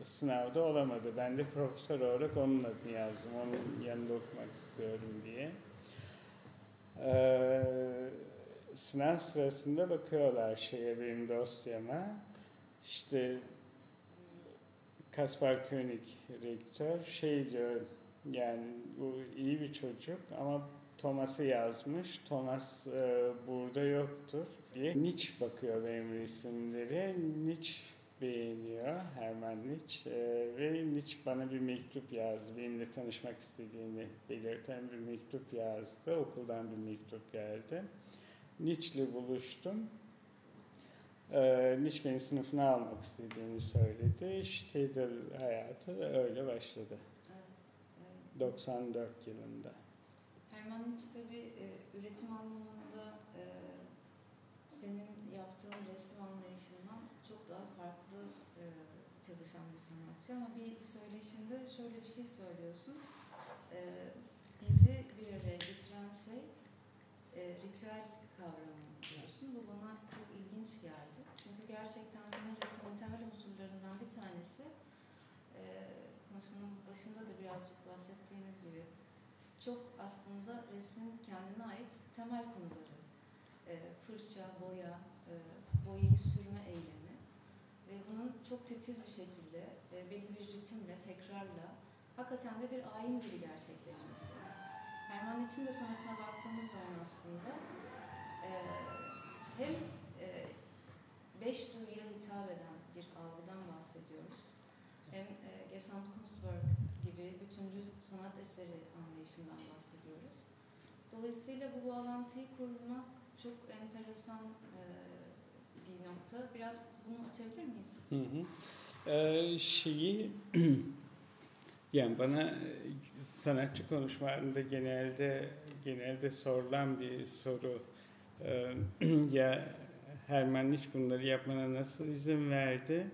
sınavda olamadı. Ben de profesör olarak onun adını yazdım. Onun yanında okumak istiyorum diye. Ee, sınav sırasında bakıyorlar şeye benim dosyama. İşte Kaspar König rektör şey diyor yani bu iyi bir çocuk ama Thomas'ı yazmış. Thomas e, burada yoktur diye. Nietzsche bakıyor benim resimlere. Nietzsche beğeniyor Hermann Nietzsche e, ve Nietzsche bana bir mektup yazdı. Benimle tanışmak istediğini belirten bir mektup yazdı. Okuldan bir mektup geldi. Nietzsche'le buluştum. Ee, Nietzsche beni sınıfına almak istediğini söyledi. Ştedel hayatı öyle başladı. Evet, e, 94 yılında. Hermann Nietzsche tabii e, üretim anlamında e, senin yaptığın resim anlayışından çok daha farklı e, çalışan bir sanatçı ama bir söyleşinde şöyle bir şey söylüyorsun. E, bizi bir araya getiren şey e, ritüel kavramı diyorsun. Bu bana çok ilginç geldi. Çünkü gerçekten senin resmin temel unsurlarından bir tanesi e, konuşmanın başında da birazcık bahsettiğimiz gibi çok aslında resmin kendine ait temel konuları. E, fırça, boya, e, boyayı sürme eylemi ve bunun çok titiz bir şekilde e, belli bir ritimle, tekrarla hakikaten de bir ayin gibi gerçekleşmesi. Herman için de sanatına baktığımız zaman aslında e, hem e, beş duyuya hitap eden bir algıdan bahsediyoruz. Hem e, Gesamtkunstwerk gibi bütüncül sanat eseri anlayışından bahsediyoruz. Dolayısıyla bu bağlantıyı kurmak çok enteresan e, bir nokta. Biraz bunu açabilir miyiz? Hı hı. Ee, şeyi yani bana e, sanatçı konuşmalarında genelde genelde sorulan bir soru Ee, ya Hermann Nietzsche bunları yapmana nasıl izin verdi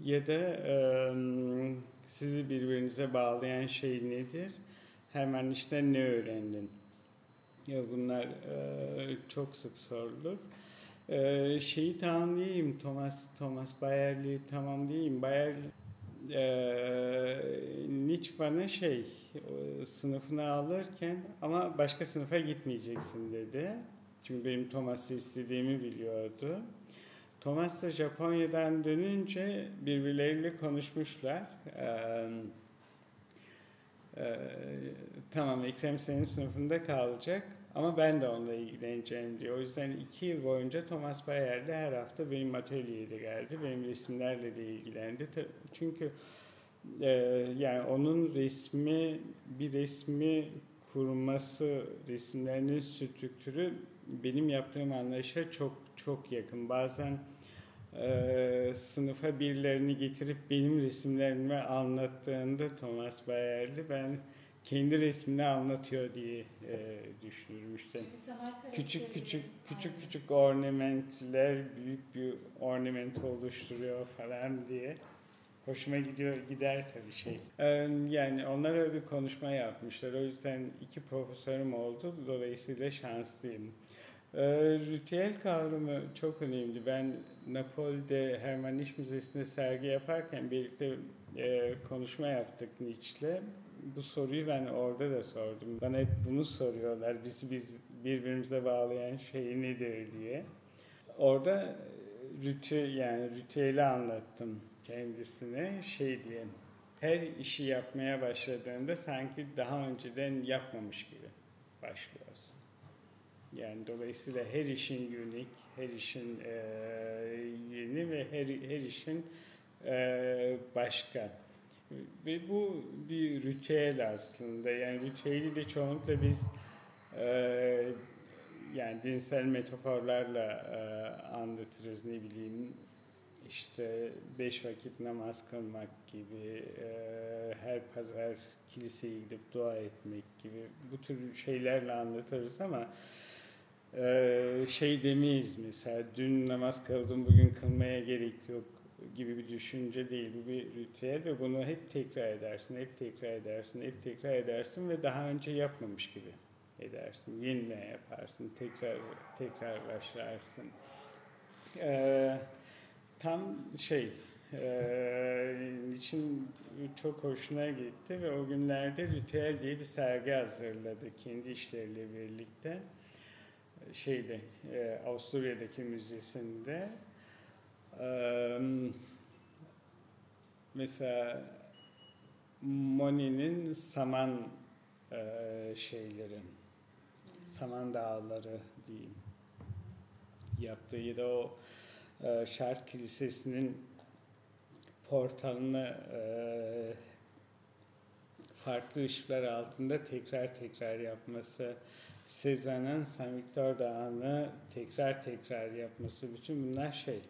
ya da sizi birbirinize bağlayan şey nedir? Hermann Nietzsche'den ne öğrendin? Ya bunlar çok sık sorulur. Şeyi tamamlayayım, Thomas Thomas Bayerli tamamlayayım. Bayerli e, Nietzsche bana şey sınıfına alırken ama başka sınıfa gitmeyeceksin dedi. Çünkü benim Thomas'ı istediğimi biliyordu. Thomas da Japonya'dan dönünce birbirleriyle konuşmuşlar. Ee, e, tamam Ekrem senin sınıfında kalacak ama ben de onunla ilgileneceğim diyor. O yüzden iki yıl boyunca Thomas Bayer de her hafta benim atölyeye geldi. Benim resimlerle de ilgilendi. Çünkü e, yani onun resmi bir resmi kurması, resimlerinin strüktürü benim yaptığım anlayışa çok çok yakın. Bazen e, sınıfa birilerini getirip benim resimlerimi anlattığında Thomas Bayerli ben kendi resmini anlatıyor diye e, düşünürüm işte. Küçük küçük küçük küçük ornamentler büyük bir ornament oluşturuyor falan diye. Hoşuma gidiyor gider tabii şey. Yani onlar öyle bir konuşma yapmışlar. O yüzden iki profesörüm oldu. Dolayısıyla şanslıyım. Ee, ritüel kavramı çok önemli. Ben Napoli'de Hermann Nietzsche Müzesi'nde sergi yaparken birlikte e, konuşma yaptık Nietzsche'le. Bu soruyu ben orada da sordum. Bana hep bunu soruyorlar. Bizi biz birbirimize bağlayan şey nedir diye. Orada ritü yani ritüeli anlattım kendisine şey diye. Her işi yapmaya başladığında sanki daha önceden yapmamış gibi başlıyorsun. Yani dolayısıyla her işin unik, her işin e, yeni ve her, her işin e, başka. Ve bu bir ritüel aslında. Yani ritüeli de çoğunlukla biz e, yani dinsel metaforlarla e, anlatırız ne bileyim işte beş vakit namaz kılmak gibi, e, her pazar kiliseye gidip dua etmek gibi bu tür şeylerle anlatırız ama şey demeyiz mesela dün namaz kıldım bugün kılmaya gerek yok gibi bir düşünce değil. Bu bir ritüel ve bunu hep tekrar edersin, hep tekrar edersin, hep tekrar edersin ve daha önce yapmamış gibi edersin. Yeniden yaparsın, tekrar tekrar başlarsın. Ee, tam şey e, için çok hoşuna gitti ve o günlerde Ritüel diye bir sergi hazırladı kendi işleriyle birlikte şeyde e, Avusturya'daki müzesinde e, mesela Monet'in saman e, şeyleri saman dağları diyeyim. Yaptığı ya da o e, Şark Kilisesi'nin portalını e, farklı ışıklar altında tekrar tekrar yapması, Sezan'ın San Victor Dağı'nı tekrar tekrar yapması, bütün bunlar şey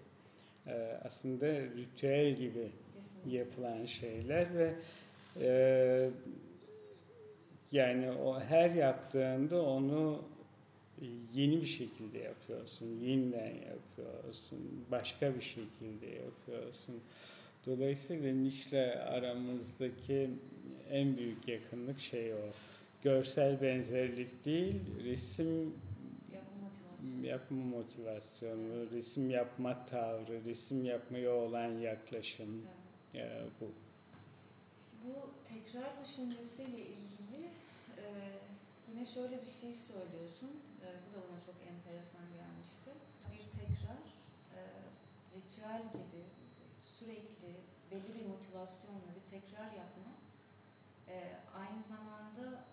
e, aslında ritüel gibi Kesinlikle. yapılan şeyler ve e, yani o her yaptığında onu yeni bir şekilde yapıyorsun, yeniden yapıyorsun, başka bir şekilde yapıyorsun. Dolayısıyla Nietzsche'le aramızdaki en büyük yakınlık şey o. Görsel benzerlik değil, resim Yapma motivasyonu. resim yapma tavrı, resim yapmaya olan yaklaşım Evet. e, bu. Bu tekrar düşüncesiyle ilgili e, yine şöyle bir şey söylüyorsun. E, bu da bana çok enteresan gelmişti. Bir tekrar, e, ritüel gibi sürekli belli bir motivasyonla bir tekrar yapma. E, aynı zamanda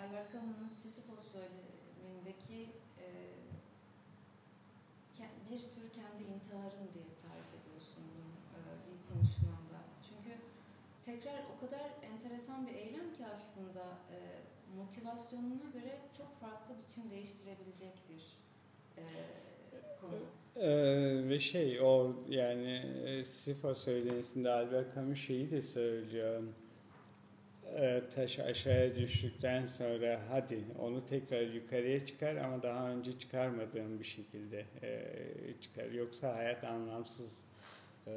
Albert Camus'un Sisyphos söylemindeki e, bir tür kendi intiharım diye tarif ediyorsun e, bir konuşmanda. Çünkü tekrar o kadar enteresan bir eylem ki aslında e, motivasyonuna göre çok farklı biçim değiştirebilecek bir e, konu. Ee, ve şey o yani e, Sifo söylenisinde Albert Camus şeyi de söylüyor. Ee, taş aşağıya düştükten sonra hadi onu tekrar yukarıya çıkar ama daha önce çıkarmadığın bir şekilde e, çıkar. Yoksa hayat anlamsız e,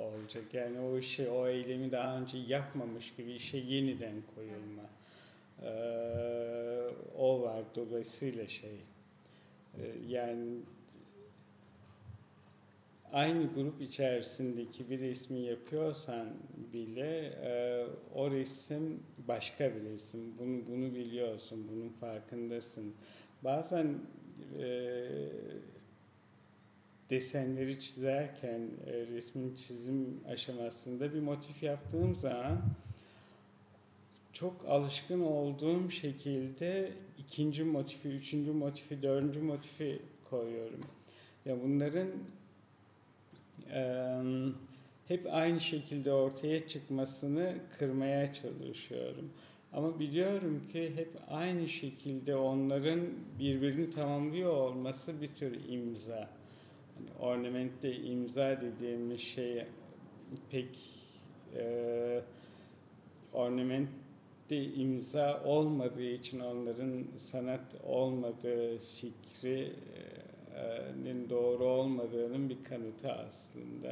olacak. Yani o işi, o eylemi daha önce yapmamış gibi işe yeniden koyulma. O var dolayısıyla şey. e, yani aynı grup içerisindeki bir resmi yapıyorsan bile e, o resim başka bir resim. Bunu bunu biliyorsun, bunun farkındasın. Bazen e, desenleri çizerken e, resmin çizim aşamasında bir motif yaptığım zaman çok alışkın olduğum şekilde ikinci motifi, üçüncü motifi, dördüncü motifi koyuyorum. Ya bunların hep aynı şekilde ortaya çıkmasını kırmaya çalışıyorum. Ama biliyorum ki hep aynı şekilde onların birbirini tamamlıyor olması bir tür imza. Hani ornamentte imza dediğimiz şey pek eee ornamentte imza olmadığı için onların sanat olmadığı fikri nin doğru olmadığının bir kanıtı aslında.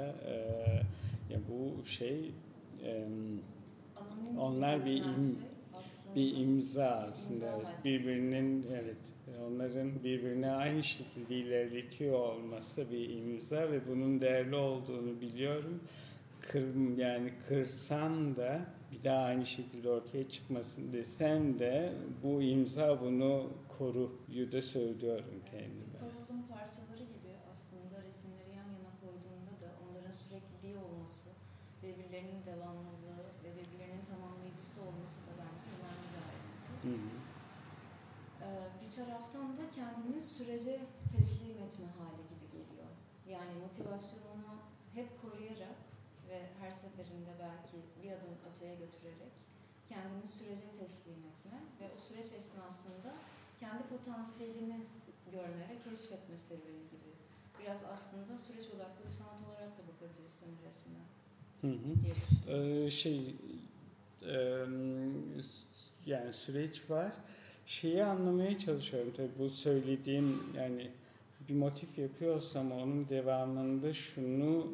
Ya bu şey Onlar bir im- şey bir imza aslında. Birbirinin evet onların birbirine aynı şekilde ilerletiyor olması bir imza ve bunun değerli olduğunu biliyorum. kır, yani kırsam da bir daha aynı şekilde ortaya çıkmasın desem de bu imza bunu koruyu da söylüyorum kendime. Puzzle'ın parçaları gibi aslında resimleri yan yana koyduğunda da onların sürekliliği olması, birbirlerinin devamlılığı ve birbirlerinin tamamlayıcısı olması da bence önemli bir ayrıntı. Hı hı. Ee, bir taraftan da kendini sürece teslim etme hali gibi geliyor. Yani motivasyonunu hep koruyarak ve her seferinde belki bir adım öteye götürerek kendini sürece teslim etme ve o süreç esnasında kendi potansiyelini görme ve keşfetme serüveni gibi. Biraz aslında süreç odaklı bir sanat olarak da bakabiliriz senin resmine Hı hı. Ee, şey e, yani süreç var. Şeyi anlamaya çalışıyorum tabii bu söylediğim yani bir motif yapıyorsam onun devamında şunu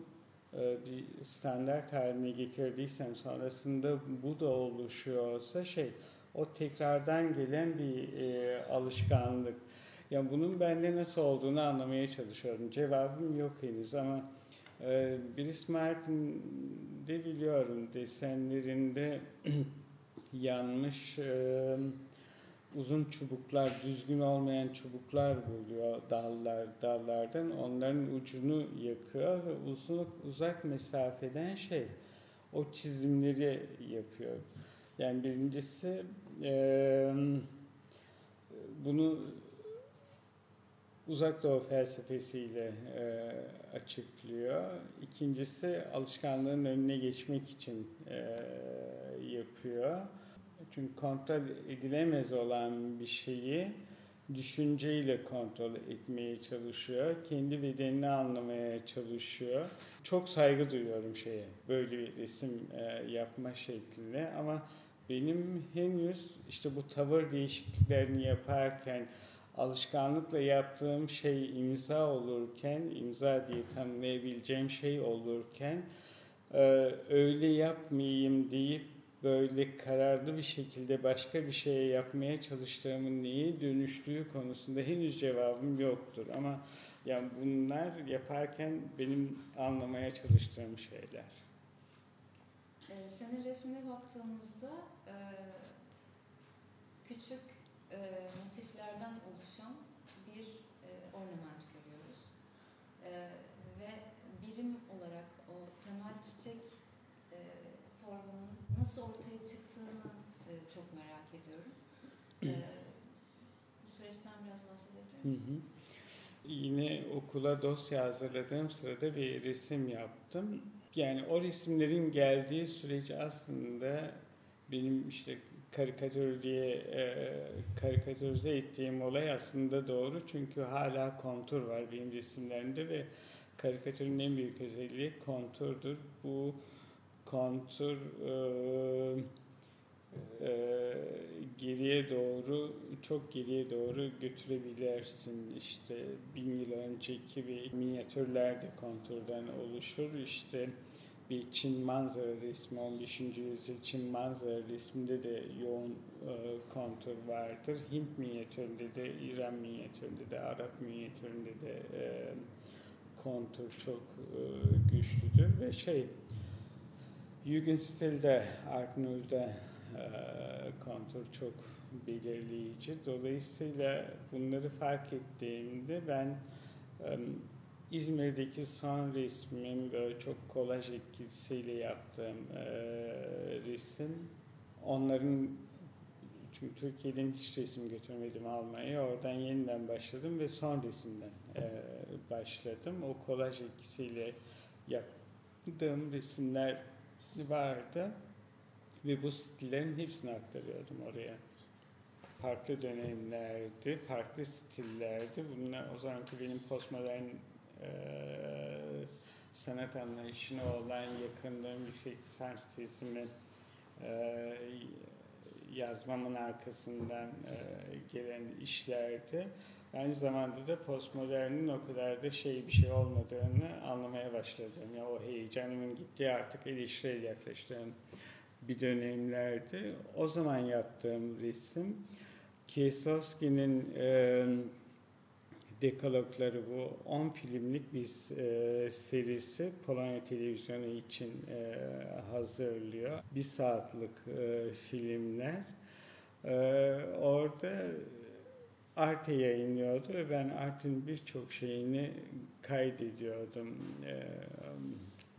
e, bir standart haline getirdiysem sonrasında bu da oluşuyorsa şey o tekrardan gelen bir e, alışkanlık. Yani bunun bende nasıl olduğunu anlamaya çalışıyorum. Cevabım yok henüz ama e, Brice Martin'de biliyorum desenlerinde yanmış e, uzun çubuklar, düzgün olmayan çubuklar buluyor dallar dallardan. Onların ucunu yakıyor ve uzun uzak mesafeden şey o çizimleri yapıyor. Yani birincisi e, bunu uzak doğu felsefesiyle e, açıklıyor. İkincisi alışkanlığın önüne geçmek için e, yapıyor. Çünkü kontrol edilemez olan bir şeyi düşünceyle kontrol etmeye çalışıyor. Kendi bedenini anlamaya çalışıyor. Çok saygı duyuyorum şeye, böyle bir resim e, yapma şekline ama benim henüz işte bu tavır değişikliklerini yaparken alışkanlıkla yaptığım şey imza olurken, imza diye tanımlayabileceğim şey olurken e, öyle yapmayayım deyip böyle kararlı bir şekilde başka bir şeye yapmaya çalıştığımın neye dönüştüğü konusunda henüz cevabım yoktur. Ama yani bunlar yaparken benim anlamaya çalıştığım şeyler. Ee, senin resmine baktığımızda e, küçük e, motiflerden oluşan bir e, ornament görüyoruz. E, ve birim olarak o temel çiçek e, formunun nasıl ortaya çıktığını e, çok merak ediyorum. E, bu süreçten biraz bahsedebilir Hı misin? hı. Yine okula dosya hazırladığım sırada bir resim yaptım. Yani o resimlerin geldiği süreç aslında benim işte karikatür diye e, karikatürize ettiğim olay aslında doğru. Çünkü hala kontur var benim resimlerimde ve karikatürün en büyük özelliği konturdur. Bu kontur e, e, geriye doğru çok geriye doğru götürebilirsin. İşte bin yıl önceki bir minyatürler de konturdan oluşur. İşte bir Çin manzara resmi 15. yüzyıl Çin manzara resminde de yoğun e, kontur vardır. Hint minyatüründe de, İran minyatüründe de, Arap minyatüründe de e, kontur çok e, güçlüdür ve şey Jugendstil'de, Art Noueux'da e, kontur çok belirleyici. Dolayısıyla bunları fark ettiğimde ben İzmir'deki son resmim böyle çok kolaj etkisiyle yaptığım e, resim. Onların çünkü Türkiye'den hiç resim götürmedim Almanya'ya. Oradan yeniden başladım ve son resimden e, başladım. O kolaj etkisiyle yaptığım resimler vardı ve bu stillerin hepsini aktarıyordum oraya. Farklı dönemlerdi, farklı stillerdi. Bunlar o zamanki benim postmodern e, sanat anlayışına olan yakınlığım, yüksek lisans tezimi e, yazmamın arkasından e, gelen işlerdi. Aynı zamanda da postmodernin o kadar da şey bir şey olmadığını anlamaya başladım. Ya o heyecanımın gittiği artık eleştirel yaklaştığım bir dönemlerdi. O zaman yaptığım resim Kieslowski'nin e, Dekalogları bu 10 filmlik bir e, serisi Polonya televizyonu için e, hazırlıyor. Bir saatlik e, filmler. E, orada Arte yayınlıyordu ve ben Arte'nin birçok şeyini kaydediyordum. E,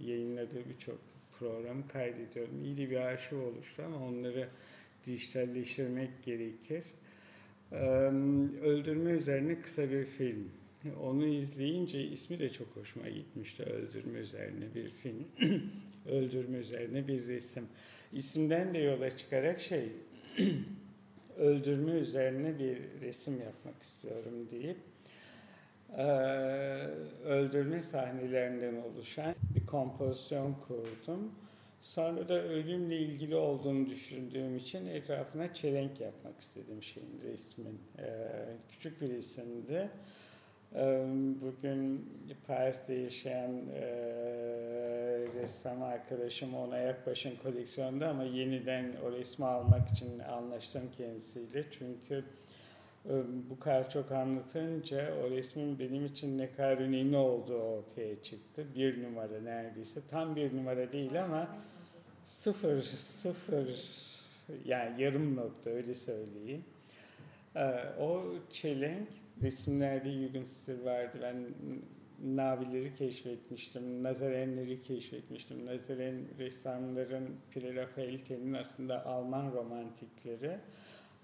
yayınladığı birçok programı kaydediyordum. İyi bir arşiv oluştu ama onları dijitalleştirmek gerekir. Öldürme üzerine kısa bir film. Onu izleyince ismi de çok hoşuma gitmişti. Öldürme üzerine bir film. Öldürme üzerine bir resim. İsimden de yola çıkarak şey öldürme üzerine bir resim yapmak istiyorum deyip öldürme sahnelerinden oluşan bir kompozisyon kurdum. Sonra da ölümle ilgili olduğunu düşündüğüm için etrafına çelenk yapmak istedim şeyin resmin. Ee, küçük bir resimdi. Ee, bugün Paris'te yaşayan e, ressam arkadaşım ona yakbaşın koleksiyonda ama yeniden o resmi almak için anlaştım kendisiyle. Çünkü bu kadar çok anlatınca o resmin benim için ne kadar önemli olduğu ortaya çıktı. Bir numara neredeyse. Tam bir numara değil ama sıfır, sıfır yani yarım nokta öyle söyleyeyim. Ee, o çelenk resimlerde Jugendstil vardı. Ben Navileri keşfetmiştim, Nazarenleri keşfetmiştim. Nazaren ressamların Pire Raffaello'nun aslında Alman romantikleri.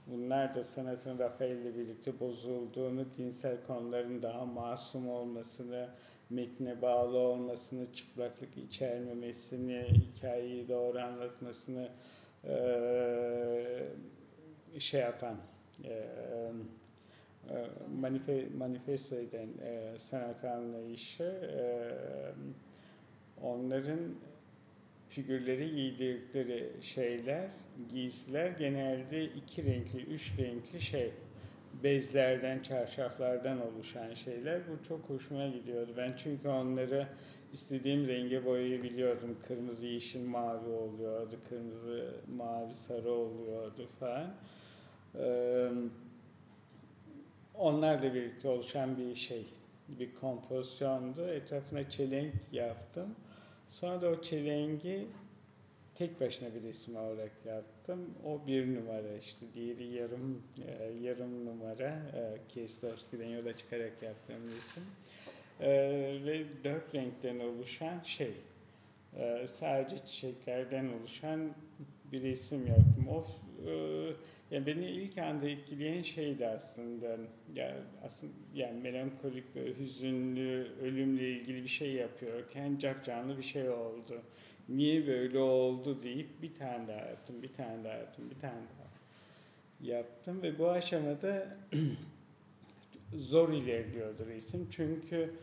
Bunlar da sanatın Rafael ile birlikte bozulduğunu, dinsel konuların daha masum olmasını, metne bağlı olmasını, çıplaklık içermemesini, hikayeyi doğru anlatmasını e, şey yapan, e, manife, manifesto eden e, sanat anlayışı e, onların figürleri giydirdikleri şeyler, giysiler genelde iki renkli, üç renkli şey bezlerden, çarşaflardan oluşan şeyler. Bu çok hoşuma gidiyordu. Ben çünkü onları istediğim renge boyayabiliyordum. Kırmızı, yeşil, mavi oluyordu. Kırmızı, mavi, sarı oluyordu falan. Onlarla birlikte oluşan bir şey, bir kompozisyondu. Etrafına çelenk yaptım. Sonra da o çelengi tek başına bir resim olarak yaptım. O bir numara işte, diğeri yarım e, yarım numara e, Kieslowski'den yola çıkarak yaptığım resim. E, ve dört renkten oluşan şey, e, sadece çiçeklerden oluşan bir resim yaptım. O e, yani beni ilk anda etkileyen şeydi aslında. Yani aslında yani melankolik ve hüzünlü, ölümle ilgili bir şey yapıyorken cap canlı bir şey oldu niye böyle oldu deyip bir tane daha yaptım, bir tane daha yaptım, bir tane daha yaptım ve bu aşamada zor ilerliyordu resim çünkü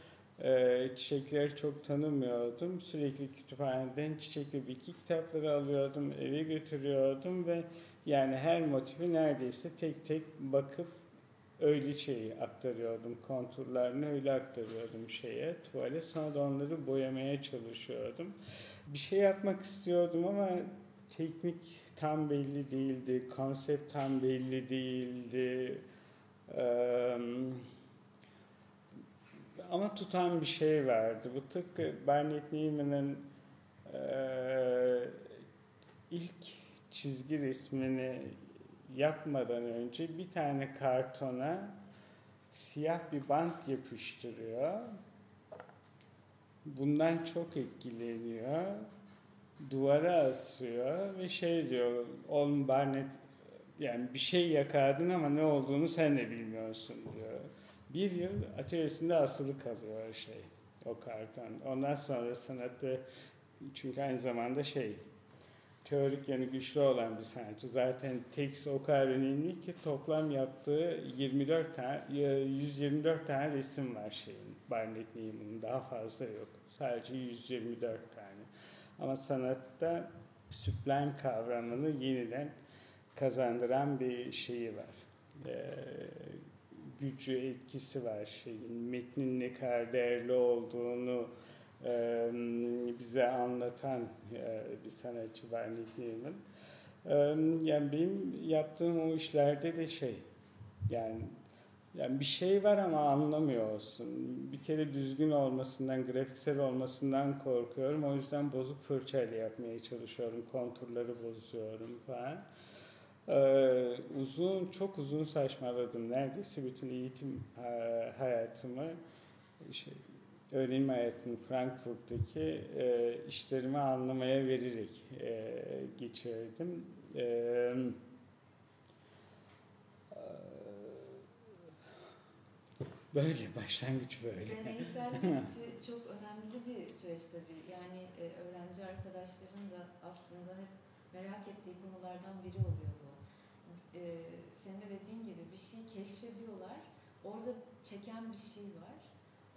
e, çiçekleri çok tanımıyordum. Sürekli kütüphaneden çiçek ve bitki kitapları alıyordum, eve götürüyordum ve yani her motifi neredeyse tek tek bakıp öyle şeyi aktarıyordum. Konturlarını öyle aktarıyordum şeye, tuvale. Sonra da onları boyamaya çalışıyordum bir şey yapmak istiyordum ama teknik tam belli değildi, konsept tam belli değildi. Ee, ama tutan bir şey vardı. Bu tıpkı Barnett Newman'ın e, ilk çizgi resmini yapmadan önce bir tane kartona siyah bir bant yapıştırıyor bundan çok etkileniyor. Duvara asıyor ve şey diyor, oğlum Barnett yani bir şey yakardın ama ne olduğunu sen de bilmiyorsun diyor. Bir yıl atölyesinde asılı kalıyor şey, o karton. Ondan sonra sanatı, çünkü aynı zamanda şey, teorik yanı güçlü olan bir sanatçı. Zaten tekst o kadar önemli ki toplam yaptığı 24 tane, 124 tane resim var şeyin. Barnett Newman'ın daha fazla yok. Sadece 124 tane. Ama sanatta sublime kavramını yeniden kazandıran bir şeyi var. Ee, gücü, etkisi var şeyin. Metnin ne kadar değerli olduğunu e, bize anlatan e, bir sanatçı var Nick. E, yani benim yaptığım o işlerde de şey, yani Yani bir şey var ama anlamıyorsun. Bir kere düzgün olmasından, grafiksel olmasından korkuyorum. O yüzden bozuk fırçayla yapmaya çalışıyorum. Konturları bozuyorum falan. Ee, uzun, çok uzun saçmaladım. Neredeyse bütün eğitim hayatımı, şey, öğrenim hayatımı Frankfurt'taki e, işlerimi anlamaya vererek e, geçirdim. E, Böyle, başlangıç böyle. Deneysel çok önemli bir süreç tabii. Yani e, öğrenci arkadaşların da aslında hep merak ettiği konulardan biri oluyor bu. E, senin de dediğin gibi bir şey keşfediyorlar. Orada çeken bir şey var.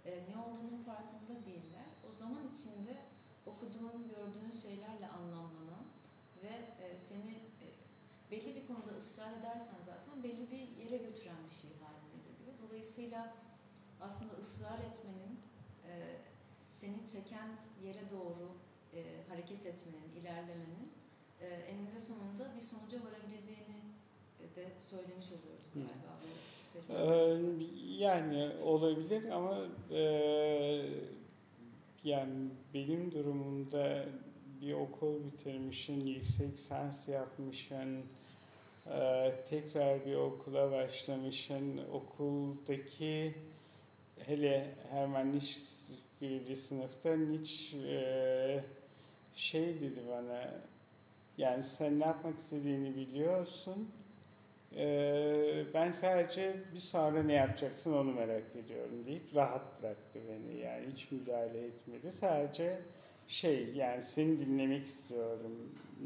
E, ne olduğunun farkında değiller. O zaman içinde okuduğun, gördüğün şeylerle anlamlanan ve e, seni e, belli bir konuda ısrar edersen zaten belli bir yere götüren bir şey haline geliyor. Dolayısıyla aslında ısrar etmenin, e, seni çeken yere doğru e, hareket etmenin, ilerlemenin e, eninde sonunda bir sonuca varabileceğini de söylemiş oluyoruz galiba bu ee, yani olabilir ama e, yani benim durumumda bir okul bitirmişsin, yüksek lisans yapmışsın, e, tekrar bir okula başlamışsın, okuldaki hele Hermann Nietzsche gibi bir sınıfta Nietzsche e, şey dedi bana yani sen ne yapmak istediğini biliyorsun e, ben sadece bir sonra ne yapacaksın onu merak ediyorum deyip rahat bıraktı beni. Yani hiç müdahale etmedi. Sadece şey yani seni dinlemek istiyorum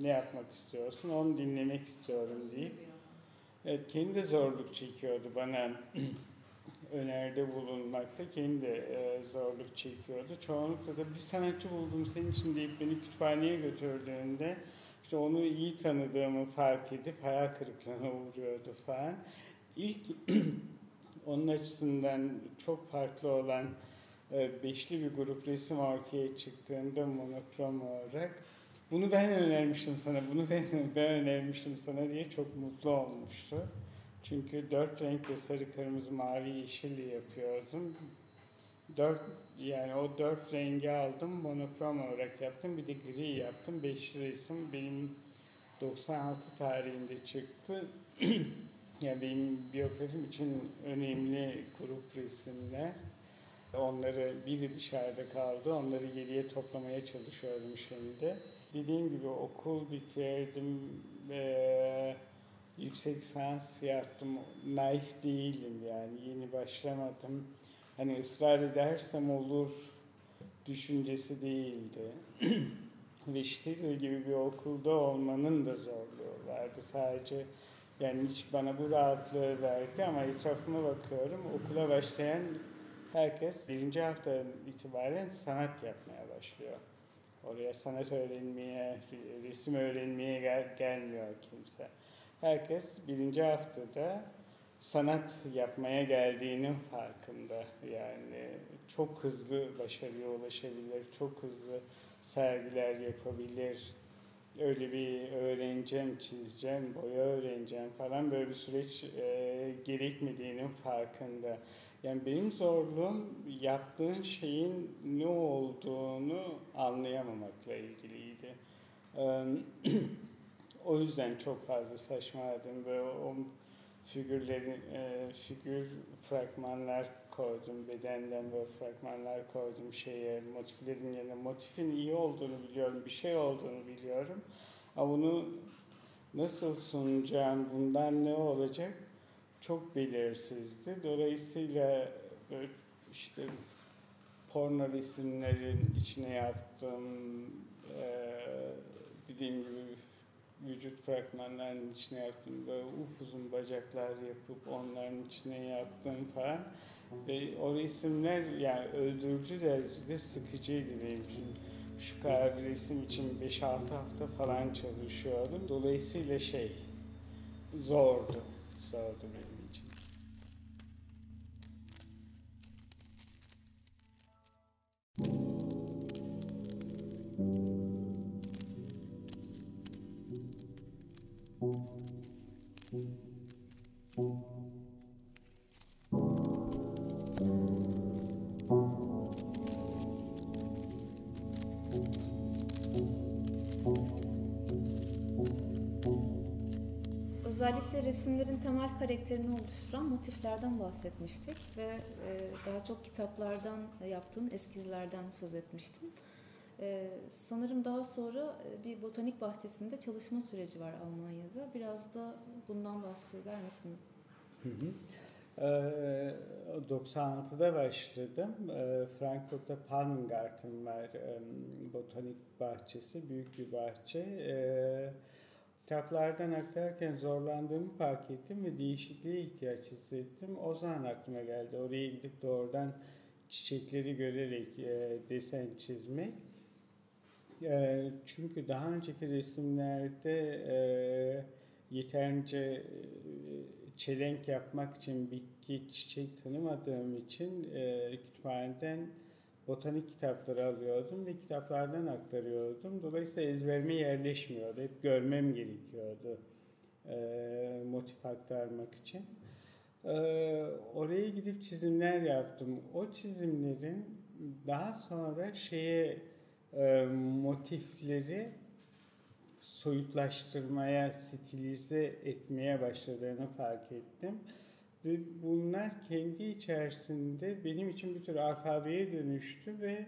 ne yapmak istiyorsun onu dinlemek istiyorum deyip evet, kendi de zorluk çekiyordu bana öneride bulunmakta. Kendi de e, zorluk çekiyordu. Çoğunlukla da bir sanatçı buldum senin için deyip beni kütüphaneye götürdüğünde işte onu iyi tanıdığımı fark edip hayal kırıklığına uğruyordu falan. İlk onun açısından çok farklı olan e, beşli bir grup resim ortaya çıktığında monokrom olarak bunu ben önermiştim sana, bunu ben, ben önermiştim sana diye çok mutlu olmuştu. Çünkü dört renkle sarı, kırmızı, mavi, yeşilli yapıyordum. Dört, yani o dört rengi aldım, monokrom olarak yaptım. Bir de gri yaptım. Beşli resim benim 96 tarihinde çıktı. yani benim biyografim için önemli grup resimler. Onları biri dışarıda kaldı. Onları geriye toplamaya çalışıyorum şimdi. Dediğim gibi okul bitirdim. Ee, yüksek lisans yaptım. Naif değilim yani. Yeni başlamadım. Hani ısrar edersem olur düşüncesi değildi. Ve Stigl gibi bir okulda olmanın da zorluğu vardı. Sadece yani hiç bana bu rahatlığı verdi ama etrafıma bakıyorum. Okula başlayan herkes birinci hafta itibaren sanat yapmaya başlıyor. Oraya sanat öğrenmeye, resim öğrenmeye gel gelmiyor kimse herkes birinci haftada sanat yapmaya geldiğinin farkında. Yani çok hızlı başarıya ulaşabilir, çok hızlı sergiler yapabilir. Öyle bir öğreneceğim, çizeceğim, boya öğreneceğim falan böyle bir süreç e, gerekmediğinin farkında. Yani benim zorluğum yaptığın şeyin ne olduğunu anlayamamakla ilgiliydi. O yüzden çok fazla saçmaladım. Böyle o figürlerin, e, figür fragmanlar koydum. Bedenden böyle fragmanlar koydum şeye, motiflerin yerine. Motifin iyi olduğunu biliyorum, bir şey olduğunu biliyorum. Ama bunu nasıl sunacağım, bundan ne olacak çok belirsizdi. Dolayısıyla işte porno resimlerin içine yaptım, e, dediğim gibi vücut fragmanlarının içine yaptım. Böyle upuzun bacaklar yapıp onların içine yaptım falan. Ve o resimler yani öldürücü derecede sıkıcıydı benim için. Şu kadar bir resim için 5-6 hafta falan çalışıyordum. Dolayısıyla şey zordu. Zordu benim. Resimlerin temel karakterini oluşturan motiflerden bahsetmiştik ve e, daha çok kitaplardan yaptığın eskizlerden söz etmiştin. E, sanırım daha sonra e, bir botanik bahçesinde çalışma süreci var Almanya'da. Biraz da bundan bahseder misin? Hı hı. Ee, 96'da başladım. Frankfurt'ta Palmengarten var. Botanik bahçesi, büyük bir bahçe. Kitaplardan aktarırken zorlandığımı fark ettim ve değişikliğe ihtiyaç hissettim. O zaman aklıma geldi. Oraya gidip doğrudan çiçekleri görerek e, desen çizmek. E, çünkü daha önceki resimlerde e, yeterince e, çelenk yapmak için bitki, çiçek tanımadığım için e, kütüphaneden botanik kitapları alıyordum ve kitaplardan aktarıyordum. Dolayısıyla ezberime yerleşmiyordu. Hep görmem gerekiyordu e, motif aktarmak için. E, oraya gidip çizimler yaptım. O çizimlerin daha sonra şeye e, motifleri soyutlaştırmaya, stilize etmeye başladığını fark ettim. Ve bunlar kendi içerisinde benim için bir tür alfabeye dönüştü ve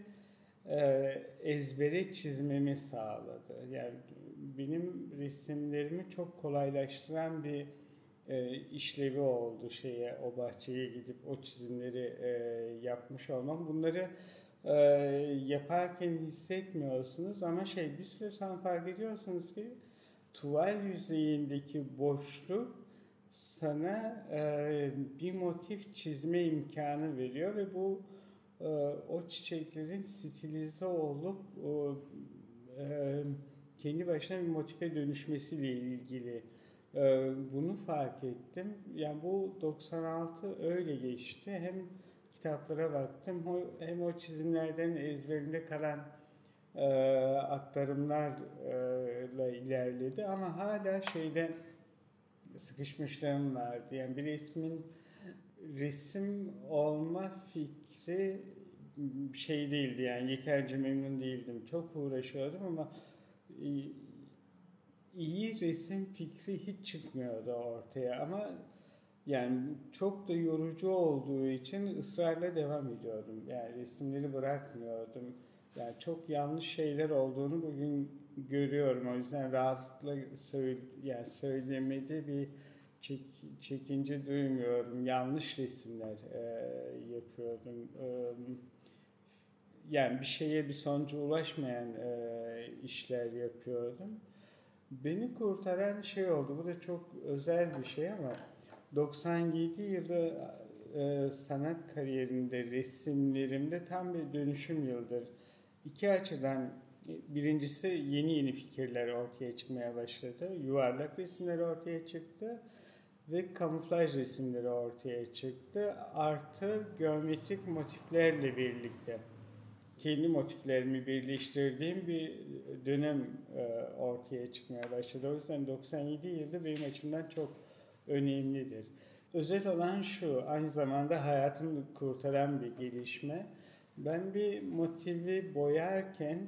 e, ezbere çizmemi sağladı. Yani benim resimlerimi çok kolaylaştıran bir e, işlevi oldu şeye, o bahçeye gidip o çizimleri e, yapmış olmam. Bunları e, yaparken hissetmiyorsunuz ama şey bir süre sonra fark ediyorsunuz ki tuval yüzeyindeki boşluk sana e, bir motif çizme imkanı veriyor ve bu e, o çiçeklerin stilize olup e, kendi başına bir motife dönüşmesiyle ilgili e, bunu fark ettim. Yani bu 96 öyle geçti. Hem kitaplara baktım hem o çizimlerden ezberimde kalan e, aktarımlarla ilerledi ama hala şeyde sıkışmışlığım vardı. Yani bir resmin resim olma fikri şey değildi yani yeterince memnun değildim. Çok uğraşıyordum ama iyi resim fikri hiç çıkmıyordu ortaya ama yani çok da yorucu olduğu için ısrarla devam ediyordum. Yani resimleri bırakmıyordum. Yani çok yanlış şeyler olduğunu bugün görüyorum. O yüzden rahatlıkla söyle, yani söylemede bir çek, çekince duymuyorum. Yanlış resimler e, yapıyordum. E, yani bir şeye bir sonuca ulaşmayan e, işler yapıyordum. Beni kurtaran şey oldu. Bu da çok özel bir şey ama 97 yılı e, sanat kariyerinde, resimlerimde tam bir dönüşüm yıldır. İki açıdan birincisi yeni yeni fikirler ortaya çıkmaya başladı. Yuvarlak resimler ortaya çıktı ve kamuflaj resimleri ortaya çıktı. Artı geometrik motiflerle birlikte kendi motiflerimi birleştirdiğim bir dönem e, ortaya çıkmaya başladı. O yüzden 97 yılda benim açımdan çok önemlidir. Özel olan şu, aynı zamanda hayatımı kurtaran bir gelişme. Ben bir motivi boyarken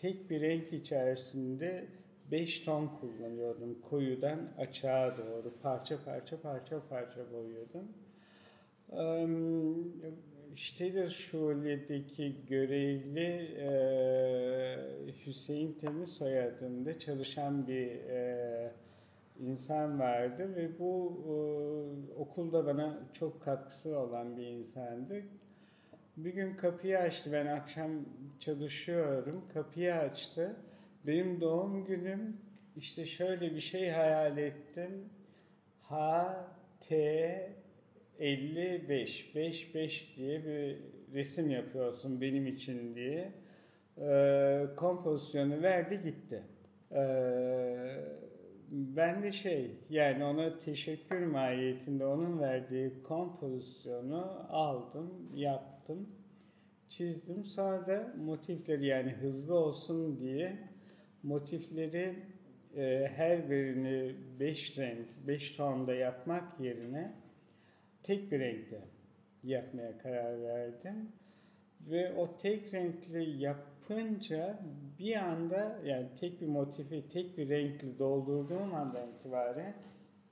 tek bir renk içerisinde 5 ton kullanıyordum. Koyudan açığa doğru parça parça parça parça boyuyordum. Steller Şule'deki görevli Hüseyin Temiz soyadında çalışan bir insan vardı ve bu okulda bana çok katkısı olan bir insandı. Bir gün kapıyı açtı. Ben akşam çalışıyorum. Kapıyı açtı. Benim doğum günüm işte şöyle bir şey hayal ettim. H T 55 5 5 diye bir resim yapıyorsun benim için diye. Ee, kompozisyonu verdi gitti. Ee, ben de şey yani ona teşekkür mahiyetinde onun verdiği kompozisyonu aldım, yaptım, çizdim. Sonra da motifleri yani hızlı olsun diye motifleri e, her birini 5 renk, 5 tonda yapmak yerine tek bir renkte yapmaya karar verdim. Ve o tek renkli yapınca bir anda yani tek bir motifi tek bir renkli doldurduğum andan itibaren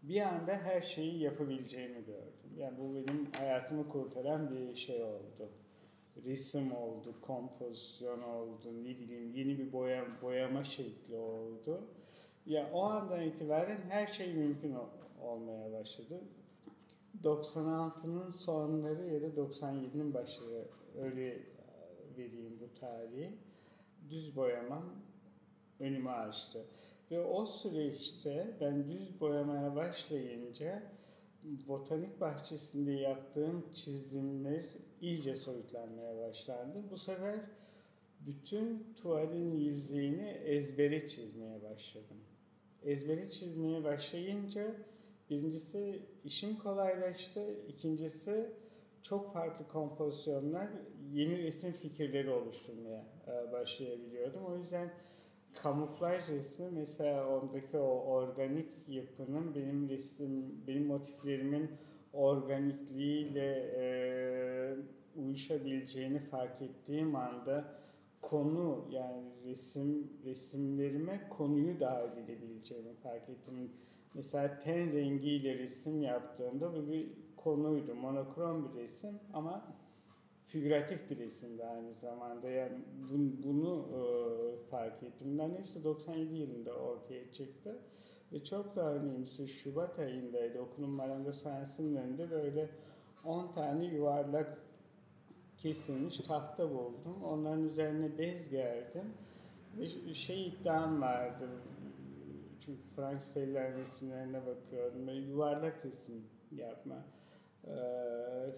bir anda her şeyi yapabileceğimi gördüm. Yani bu benim hayatımı kurtaran bir şey oldu. Resim oldu, kompozisyon oldu, ne bileyim yeni bir boya, boyama şekli oldu. Ya o andan itibaren her şey mümkün ol- olmaya başladı. 96'nın sonları ya da 97'nin başları öyle e, vereyim bu tarihi. Düz boyamam önümü açtı. Ve o süreçte ben düz boyamaya başlayınca botanik bahçesinde yaptığım çizimler iyice soyutlanmaya başlandı. Bu sefer bütün tuvalin yüzeyini ezbere çizmeye başladım. Ezbere çizmeye başlayınca birincisi işim kolaylaştı, ikincisi çok farklı kompozisyonlar, yeni resim fikirleri oluşturmaya e, başlayabiliyordum. O yüzden kamuflaj resmi mesela ondaki o organik yapının benim resim, benim motiflerimin organikliğiyle e, uyuşabileceğini fark ettiğim anda konu yani resim resimlerime konuyu dahil edebileceğimi fark ettim. Mesela ten rengiyle resim yaptığımda bu bir konuydu. Monokrom bir resim ama figüratif bir resimdi aynı zamanda. Yani bunu, bunu e, fark ettim. Bunların hepsi 97 yılında ortaya çıktı. Ve çok daha önemlisi Şubat ayındaydı. Okulun marangoz sahnesinin önünde böyle 10 tane yuvarlak kesilmiş tahta buldum. Onların üzerine bez gerdim. Ve şey iddiam vardı. Çünkü Frank Steller resimlerine bakıyorum. Böyle yuvarlak resim yapma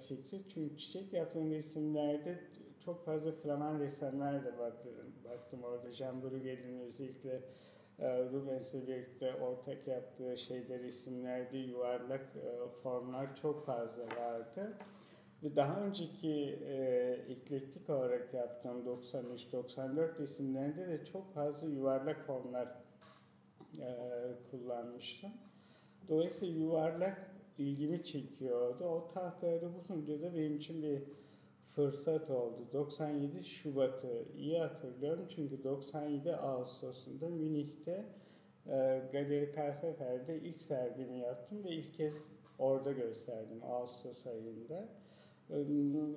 fikri. Çünkü çiçek yaptığım resimlerde çok fazla Flaman ressamlar da baktım. Baktım orada Jean Bruegel'in özellikle e, Rubens'le birlikte ortak yaptığı şeyde resimlerde yuvarlak e, formlar çok fazla vardı. Ve daha önceki e, eklektik olarak yaptığım 93-94 resimlerinde de çok fazla yuvarlak formlar e, kullanmıştım. Dolayısıyla yuvarlak ilgimi çekiyordu. O tahtaları bulunca da benim için bir fırsat oldu. 97 Şubat'ı iyi hatırlıyorum çünkü 97 Ağustos'unda Münih'te e, Galeri Karfefer'de ilk sergimi yaptım ve ilk kez orada gösterdim Ağustos ayında. E,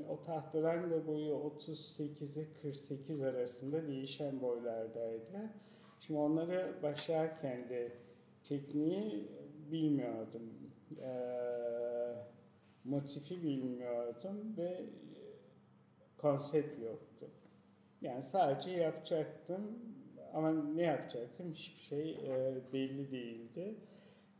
O tahtaların da boyu 38'e 48 arasında değişen boylardaydı. Şimdi onları başlarken de tekniği bilmiyordum. Ee, motifi bilmiyordum ve konsept yoktu. Yani sadece yapacaktım ama ne yapacaktım hiçbir şey e, belli değildi.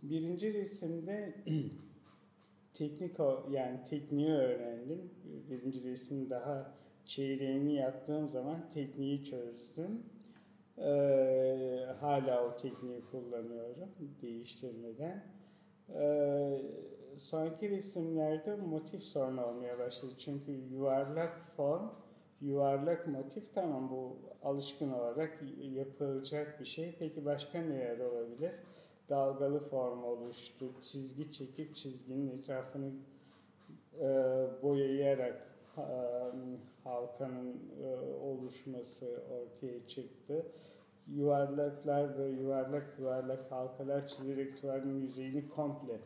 Birinci resimde teknik yani tekniği öğrendim. Birinci resim daha çeyreğini yaptığım zaman tekniği çözdüm. Ee, hala o tekniği kullanıyorum değiştirmeden. Ee, sonraki resimlerde motif sorun olmaya başladı. Çünkü yuvarlak form, yuvarlak motif tamam bu alışkın olarak yapılacak bir şey. Peki başka neler olabilir? Dalgalı form oluştu. Çizgi çekip çizginin etrafını e, boyayarak e, halkanın e, oluşması ortaya çıktı. Yuvarlaklar ve yuvarlak yuvarlak halkalar çizerek tuvalin yüzeyini komple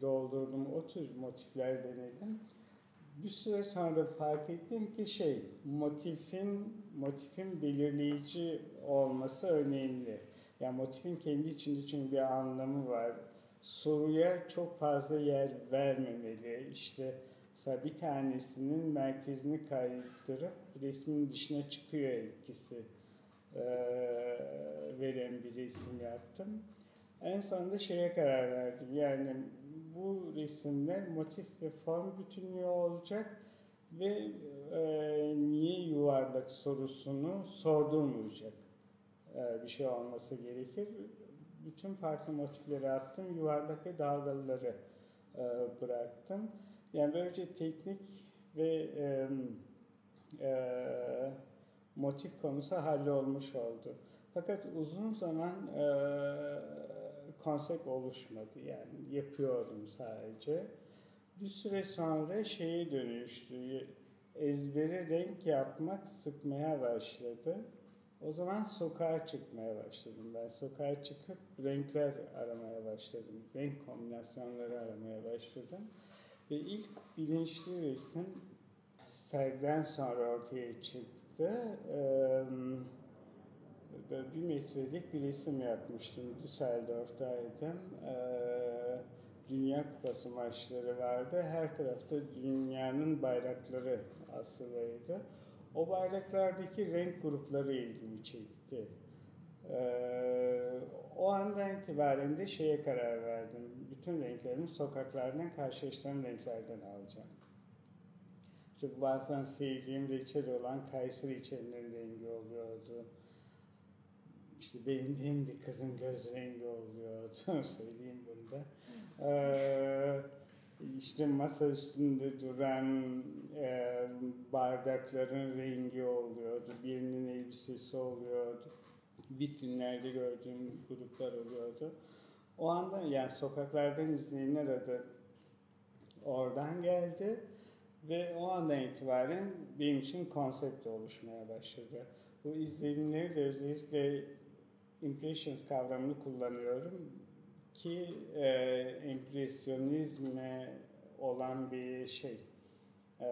doldurdum. O tür motifler denedim. Bir süre sonra fark ettim ki şey, motifin motifin belirleyici olması önemli. Yani motifin kendi içinde çünkü bir anlamı var. Soruya çok fazla yer vermemeli. İşte mesela bir tanesinin merkezini kaydırıp resmin dışına çıkıyor etkisi eee, veren bir resim yaptım. En sonunda şeye karar verdim. Yani bu resimler motif ve form bütünlüğü olacak ve eee, niye yuvarlak sorusunu sordurmayacak eee, bir şey olması gerekir. Bütün farklı motifleri attım, yuvarlak ve dalgalıları eee, bıraktım. Yani böylece teknik ve eee, eee, motif konusu hallolmuş oldu. Fakat uzun zaman eee konsept oluşmadı. Yani yapıyordum sadece. Bir süre sonra şeye dönüştü. Ezberi renk yapmak sıkmaya başladı. O zaman sokağa çıkmaya başladım. Ben sokağa çıkıp renkler aramaya başladım. Renk kombinasyonları aramaya başladım. Ve ilk bilinçli resim sergiden sonra ortaya çıktı. Ee, böyle bir metrelik bir resim yapmıştım. Düsseldorf'taydım. Ee, Dünya Kupası maçları vardı. Her tarafta dünyanın bayrakları asılıydı. O bayraklardaki renk grupları ilgimi çekti. Ee, o andan itibaren de şeye karar verdim. Bütün renklerimi sokaklardan karşılaştığım renklerden alacağım. İşte bazen sevdiğim reçel olan Kayseri reçelinin rengi oluyordu. İşte beğendiğim bir kızın göz rengi oluyordu. Söyleyeyim bunu da. Ee, işte masa üstünde duran e, bardakların rengi oluyordu. Birinin elbisesi oluyordu. Vitrinlerde gördüğüm gruplar oluyordu. O anda yani sokaklardan izlenimler adı oradan geldi. Ve o andan itibaren benim için konsept oluşmaya başladı. Bu izlenimleri de özellikle impressions kavramını kullanıyorum ki e, empresyonizme olan bir şey e,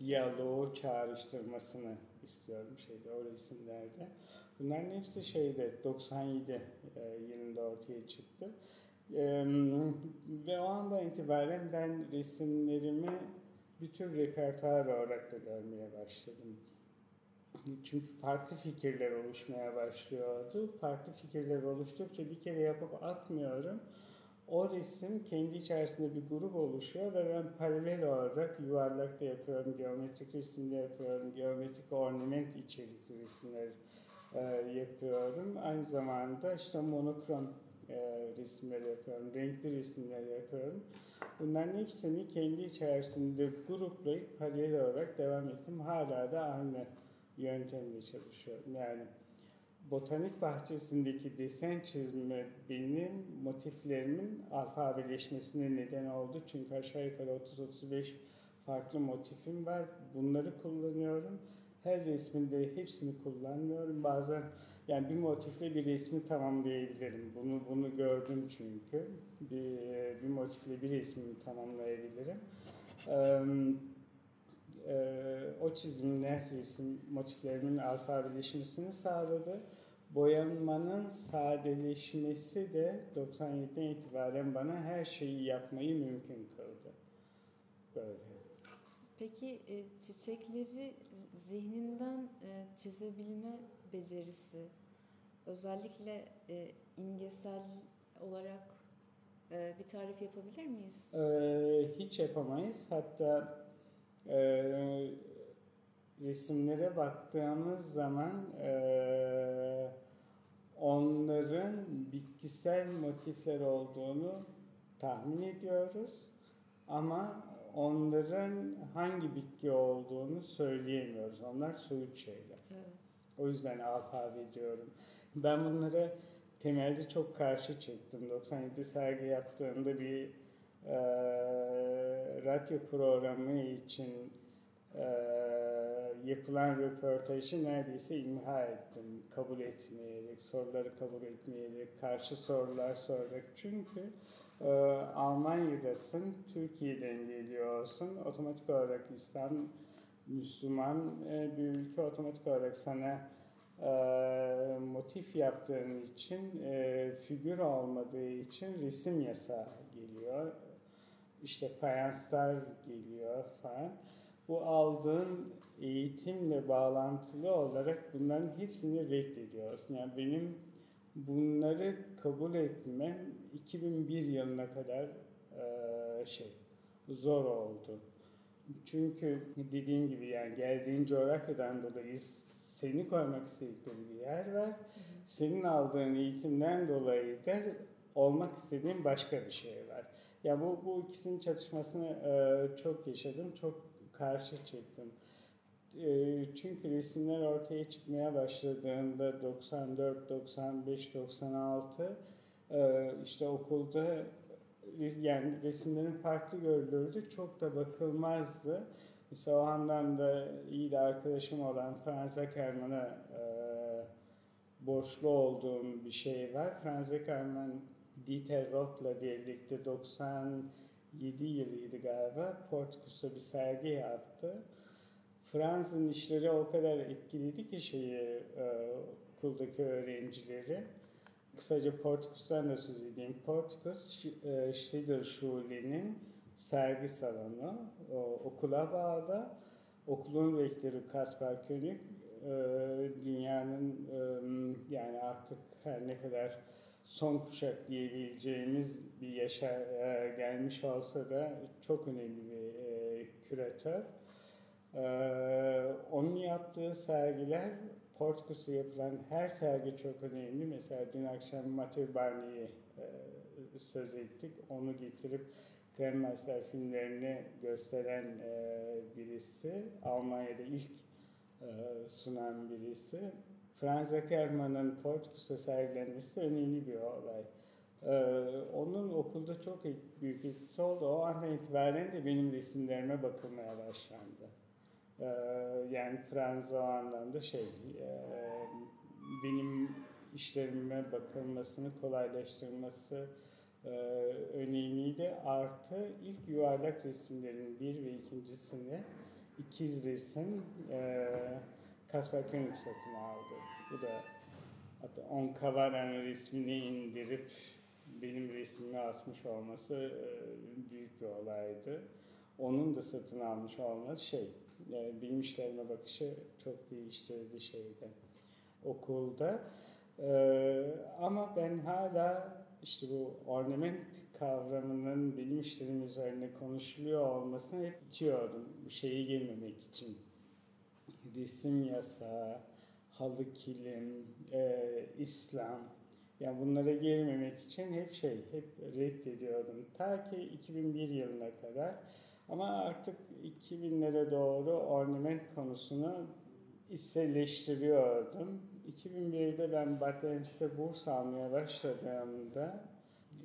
diyaloğu çağrıştırmasını istiyorum şeyde o resimlerde. Bunların hepsi şeyde 97 e, yılında ortaya çıktı. E, ve o andan itibaren ben resimlerimi bir tür repertuar olarak da görmeye başladım. Çünkü farklı fikirler oluşmaya başlıyordu. Farklı fikirler oluştukça bir kere yapıp atmıyorum. O resim kendi içerisinde bir grup oluşuyor ve ben paralel olarak yuvarlakta yapıyorum, geometrik resimde yapıyorum, geometrik ornament içerikli resimler e, yapıyorum. Aynı zamanda işte monokrom e, resimler yapıyorum, renkli resimler yapıyorum. Bunların hepsini kendi içerisinde gruplayıp paralel olarak devam ettim. Hala da aynı yöntemle çalışıyorum. Yani botanik bahçesindeki desen çizme benim motiflerimin alfabeleşmesine neden oldu. Çünkü aşağı yukarı 30-35 farklı motifim var. Bunları kullanıyorum. Her resminde hepsini kullanmıyorum. Bazen yani bir motifle bir resmi tamamlayabilirim. Bunu bunu gördüm çünkü. Bir, bir motifle bir resmimi tamamlayabilirim. Ee, e, o çizimler, resim motiflerimin alfabeleşmesini sağladı. Boyanmanın sadeleşmesi de 97'den itibaren bana her şeyi yapmayı mümkün kıldı. Böyle. Peki e, çiçekleri zihninden e, çizebilme becerisi özellikle e, imgesel olarak bir tarif yapabilir miyiz? Ee, hiç yapamayız. Hatta resimlere baktığımız zaman onların bitkisel motifler olduğunu tahmin ediyoruz. Ama onların hangi bitki olduğunu söyleyemiyoruz. Onlar soyut şeyler. Evet. O yüzden alfabe diyorum. Ben bunlara temelde çok karşı çıktım. 97 sergi yaptığımda bir e, radyo programı için e, yapılan röportajı neredeyse imha ettim. Kabul etmeyerek, soruları kabul etmeyerek, karşı sorular sorarak. Çünkü e, Almanya'dasın, Türkiye'den geliyorsun. Otomatik olarak İslam, Müslüman e, bir ülke otomatik olarak sana e, motif yaptığın için, e, figür olmadığı için resim yasağı geliyor. İşte fayanslar geliyor falan. Bu aldığın eğitimle bağlantılı olarak bunların hepsini reddediyorsun. Yani benim bunları kabul etmem 2001 yılına kadar e, şey zor oldu. Çünkü dediğim gibi yani geldiğin coğrafyadan dolayı seni koymak istedikleri bir yer var. Senin aldığın eğitimden dolayı da olmak istediğin başka bir şey var. Ya bu bu ikisinin çatışmasını e, çok yaşadım, çok karşı çıktım. E, çünkü resimler ortaya çıkmaya başladığında 94, 95, 96 e, işte okulda yani resimlerin farklı görülürdü. Çok da bakılmazdı. Mesela o anlamda iyi de arkadaşım olan Franz Ackermann'a e, borçlu olduğum bir şey var. Franz Ackermann Dieter Roth'la birlikte 97 yılıydı galiba Portikus'ta bir sergi yaptı. Franz'ın işleri o kadar etkiledi ki şeyi e, okuldaki öğrencileri. Kısaca Portikus'tan da söz edeyim. Portikus, e, Schliederschule'nin sergi salonu. O, okula bağlı. Okulun rektörü Kaspar König, e, dünyanın e, yani artık her ne kadar son kuşak diyebileceğimiz bir yaşa gelmiş olsa da çok önemli bir küratör. Onun yaptığı sergiler Portikus'ta yapılan her sergi çok önemli. Mesela dün akşam Mathieu Barnier'i e, söz ettik. Onu getirip Grandmaster filmlerini gösteren e, birisi. Almanya'da ilk e, sunan birisi. Franz Ackermann'ın Portikus'ta sergilenmesi de önemli bir olay. Ee, onun okulda çok büyük etkisi oldu. O andan itibaren de benim resimlerime bakılmaya başlandı. Ee, yani Franz o şey, e, benim işlerime bakılmasını kolaylaştırması e, önemliydi. Artı ilk yuvarlak resimlerin bir ve ikincisini ikiz resim e, Kaspar Koenig satın aldı. Bu da hatta on Kavaran resmini indirip benim resmimi asmış olması e, büyük bir olaydı. Onun da satın almış olması şey, yani işlerime bakışı çok değiştirdi şeyde, okulda. Ee, ama ben hala işte bu ornament kavramının benim işlerim üzerine konuşuluyor olmasını hep itiyordum. Bu şeyi girmemek için. Resim yasağı, halı kilim, e, İslam. Yani bunlara girmemek için hep şey, hep reddediyordum. Ta ki 2001 yılına kadar. Ama artık 2000'lere doğru ornament konusunu içselleştiriyordum. 2001'de ben Batlems'te burs almaya başladığımda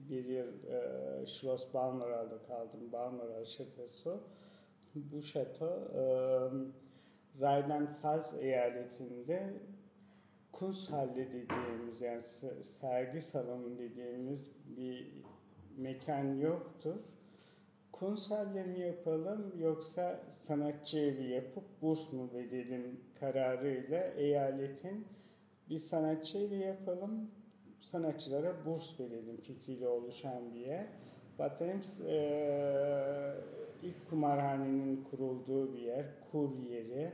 bir yıl e, Schloss Balmoral'da kaldım. Balmoral Şatosu. Bu şato e, Rheinland-Pfalz eyaletinde Kunsthalle dediğimiz yani sergi salonu dediğimiz bir mekan yoktur. Kunsthalle mi yapalım yoksa sanatçı evi yapıp burs mu verelim kararıyla eyaletin bir sanatçı evi yapalım, sanatçılara burs verelim fikriyle oluşan bir yer. Batems e, ilk kumarhanenin kurulduğu bir yer, kur yeri.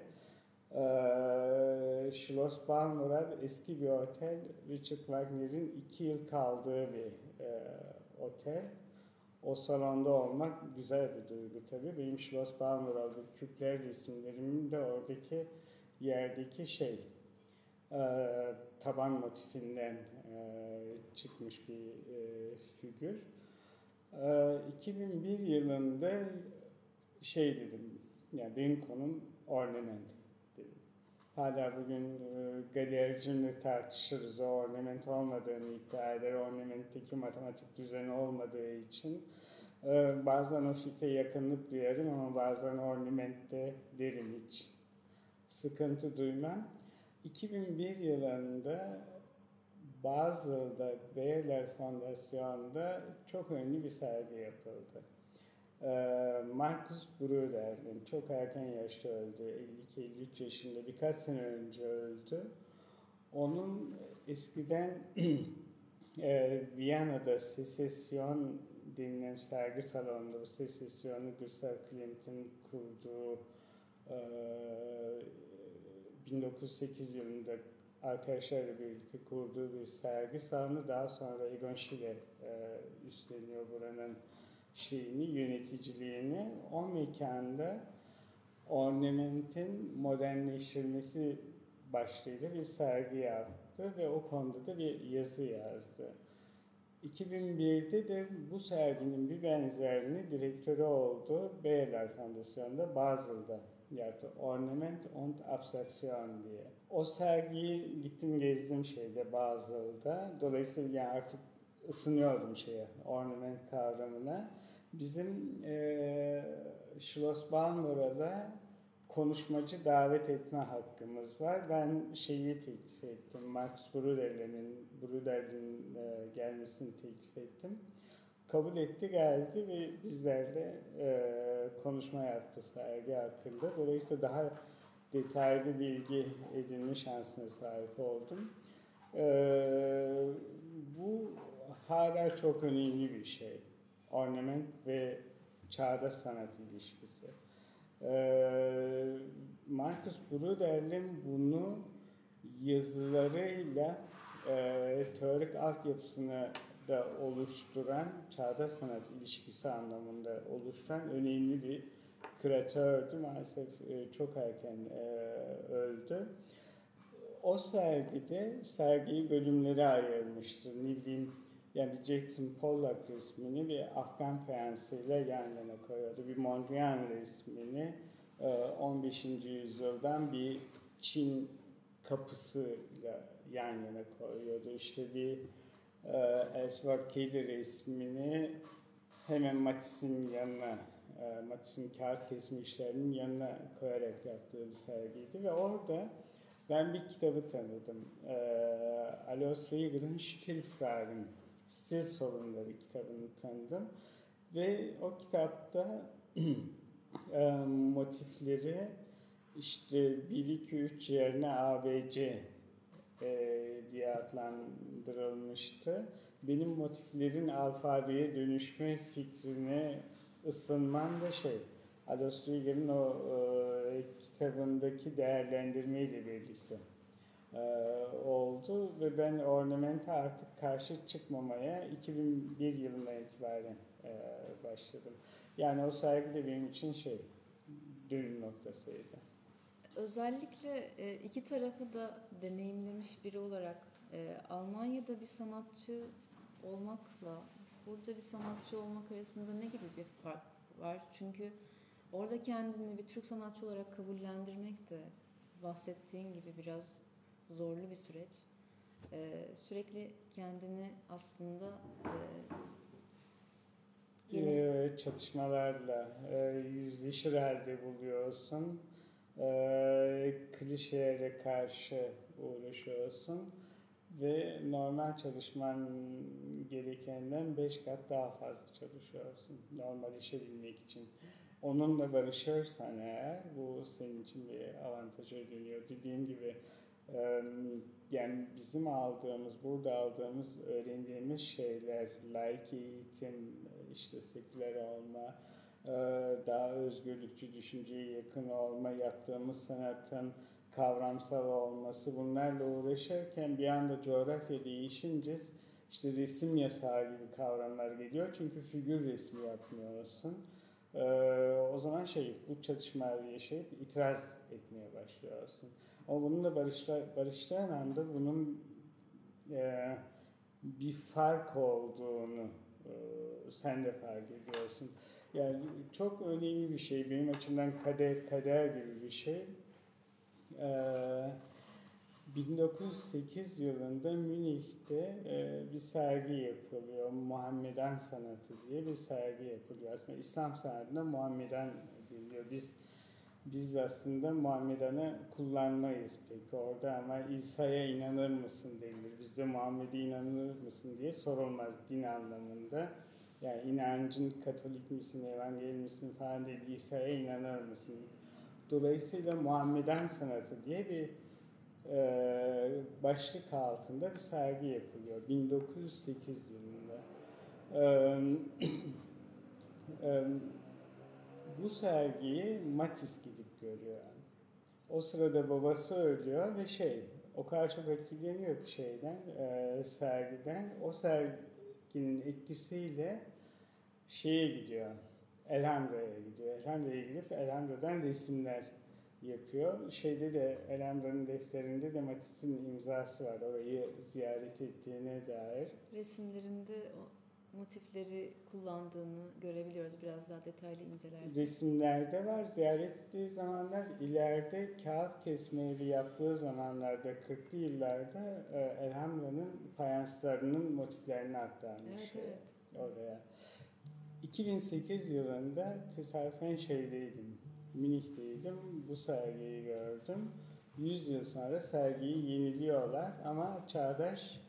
E, Schloss Balmoral eski bir otel, Richard Wagner'in iki yıl kaldığı bir e, otel. O salonda olmak güzel bir duygu tabii. Benim Schloss Balmoral'da küpler resimlerimin de oradaki yerdeki şey, e, taban motifinden e, çıkmış bir e, figür. E, 2001 yılında şey dedim, yani benim konum ornament. Hala bugün e, galericimle tartışırız o ornament olmadığını iddia eder. Ornamentteki matematik düzeni olmadığı için. E, bazen o fikre yakınlık duyarım ama bazen ornamentte derim hiç. Sıkıntı duymam. 2001 yılında Basel'da Bayer Fondasyon'da çok önemli bir sergi yapıldı. Ee, Markus Brüder'in çok erken yaşta öldü. 52-53 yaşında birkaç sene önce öldü. Onun eskiden e, Viyana'da Secession denilen sergi salonunda bu Secession'u Gustav Klimt'in kurduğu e, 1908 yılında arkadaşlarla birlikte kurduğu bir sergi salonu daha sonra Egon Schiele e, üstleniyor buranın şeyini, yöneticiliğini. O mekanda ornamentin modernleştirilmesi başlığıyla bir sergi yaptı ve o konuda da bir yazı yazdı. 2001'de de bu serginin bir benzerini direktörü oldu Bayer Fondasyonu'nda Basel'da yaptı. Ornament und Abstraktion diye. O sergiyi gittim gezdim şeyde Basel'da. Dolayısıyla yani artık ısınıyordum şeye, ornament kavramına. Bizim e, Schloss Balmoral'a konuşmacı davet etme hakkımız var. Ben şeyi teklif ettim. Max Bruder'in Bruder'in e, gelmesini teklif ettim. Kabul etti geldi ve bizlerle e, konuşma yaptı sergi hakkında. Dolayısıyla daha detaylı bilgi edinme şansına sahip oldum. E, bu hala çok önemli bir şey. Ornament ve çağdaş sanat ilişkisi. Ee, Marcus Bruder'in bunu yazılarıyla e, teorik altyapısını da oluşturan, çağdaş sanat ilişkisi anlamında oluşturan önemli bir küratördü. Maalesef e, çok erken e, öldü. O sergide sergiyi bölümlere ayırmıştı. Bileyim yani Jackson Pollock resmini bir Afgan fayansıyla yan yana koyuyordu. Bir Mondrian resmini e, 15. yüzyıldan bir Çin kapısıyla yan yana koyuyordu. İşte bir e, Elsewhere Kelly resmini hemen Matisse'in yanına, e, Matisse'in kağıt kesme işlerinin yanına koyarak yaptığı bir sergiydi ve orada ben bir kitabı tanıdım. E, Alois Rieger'ın Stilfragen, Stil Sorunları kitabını tanıdım. Ve o kitapta e, motifleri işte 1, 2, 3 yerine ABC e, diye adlandırılmıştı. Benim motiflerin alfabeye dönüşme fikrine ısınmam da şey, Alois Rieger'in o e, kitabındaki değerlendirmeyle birlikte oldu ve ben ornamenta artık karşı çıkmamaya 2001 yılından itibaren e, başladım. Yani o sergi de benim için şey, dönüm noktasıydı. Özellikle e, iki tarafı da deneyimlemiş biri olarak e, Almanya'da bir sanatçı olmakla burada bir sanatçı olmak arasında ne gibi bir fark var? Çünkü orada kendini bir Türk sanatçı olarak kabullendirmek de bahsettiğin gibi biraz zorlu bir süreç. E, sürekli kendini aslında e, yeni Ee, çatışmalarla e, yüzleşir halde buluyorsun. E, klişelere karşı uğraşıyorsun ve normal çalışman gerekenden beş kat daha fazla çalışıyorsun normalleşebilmek için. Onunla barışırsan eğer bu senin için bir avantaja dönüyor. Dediğim gibi yani bizim aldığımız, burada aldığımız, öğrendiğimiz şeyler, layık eğitim, işte seküler olma, daha özgürlükçü düşünceye yakın olma, yaptığımız sanatın kavramsal olması bunlarla uğraşırken bir anda coğrafya değişince işte resim yasağı gibi kavramlar geliyor. Çünkü figür resmi yapmıyorsun. Ee, o zaman şey bu çatışmaları yaşayıp itiraz etmeye başlıyorsun. Ama bununla barışta, barıştığın anda bunun e, bir fark olduğunu e, sen de fark ediyorsun. Yani çok önemli bir şey. Benim açımdan kader, kader gibi bir şey. Ee, 1908 yılında Münih'te e, bir sergi yapılıyor. Muhammeden Sanatı diye bir sergi yapılıyor. Aslında İslam sanatında Muhammeden deniliyor. Biz biz aslında Muhammedan'ı kullanmayız pek orada ama İsa'ya inanır mısın denilir. Bizde Muhammed'e inanır mısın diye sorulmaz din anlamında. Yani inancın Katolik misin, Evangel misin falan değil, İsa'ya inanır mısın? Dolayısıyla Muhammeden Sanatı diye bir e, başlık altında bir sergi yapılıyor 1908 yılında. E, e, bu sergiyi Matisse gidip görüyor. O sırada babası ölüyor ve şey o kadar çok etkileniyor şeyden, e, sergiden. O serginin etkisiyle şeye gidiyor, Elhamra'ya gidiyor. Elhamra'ya gidip Elhamra'dan resimler yapıyor. Şeyde de Elhamra'nın defterinde de Matisse'in imzası var. Orayı ziyaret ettiğine dair. resimlerinde motifleri kullandığını görebiliyoruz biraz daha detaylı incelersek. Resimlerde var. Ziyaret ettiği zamanlar ileride kağıt kesmeyi yaptığı zamanlarda 40'lı yıllarda e, Elhamra'nın fayanslarının motiflerini aktarmış. Evet evet. oraya. 2008 yılında tesadüfen şeydeydim. Münih'teydim. Bu sergiyi gördüm. 100 yıl sonra sergiyi yeniliyorlar ama çağdaş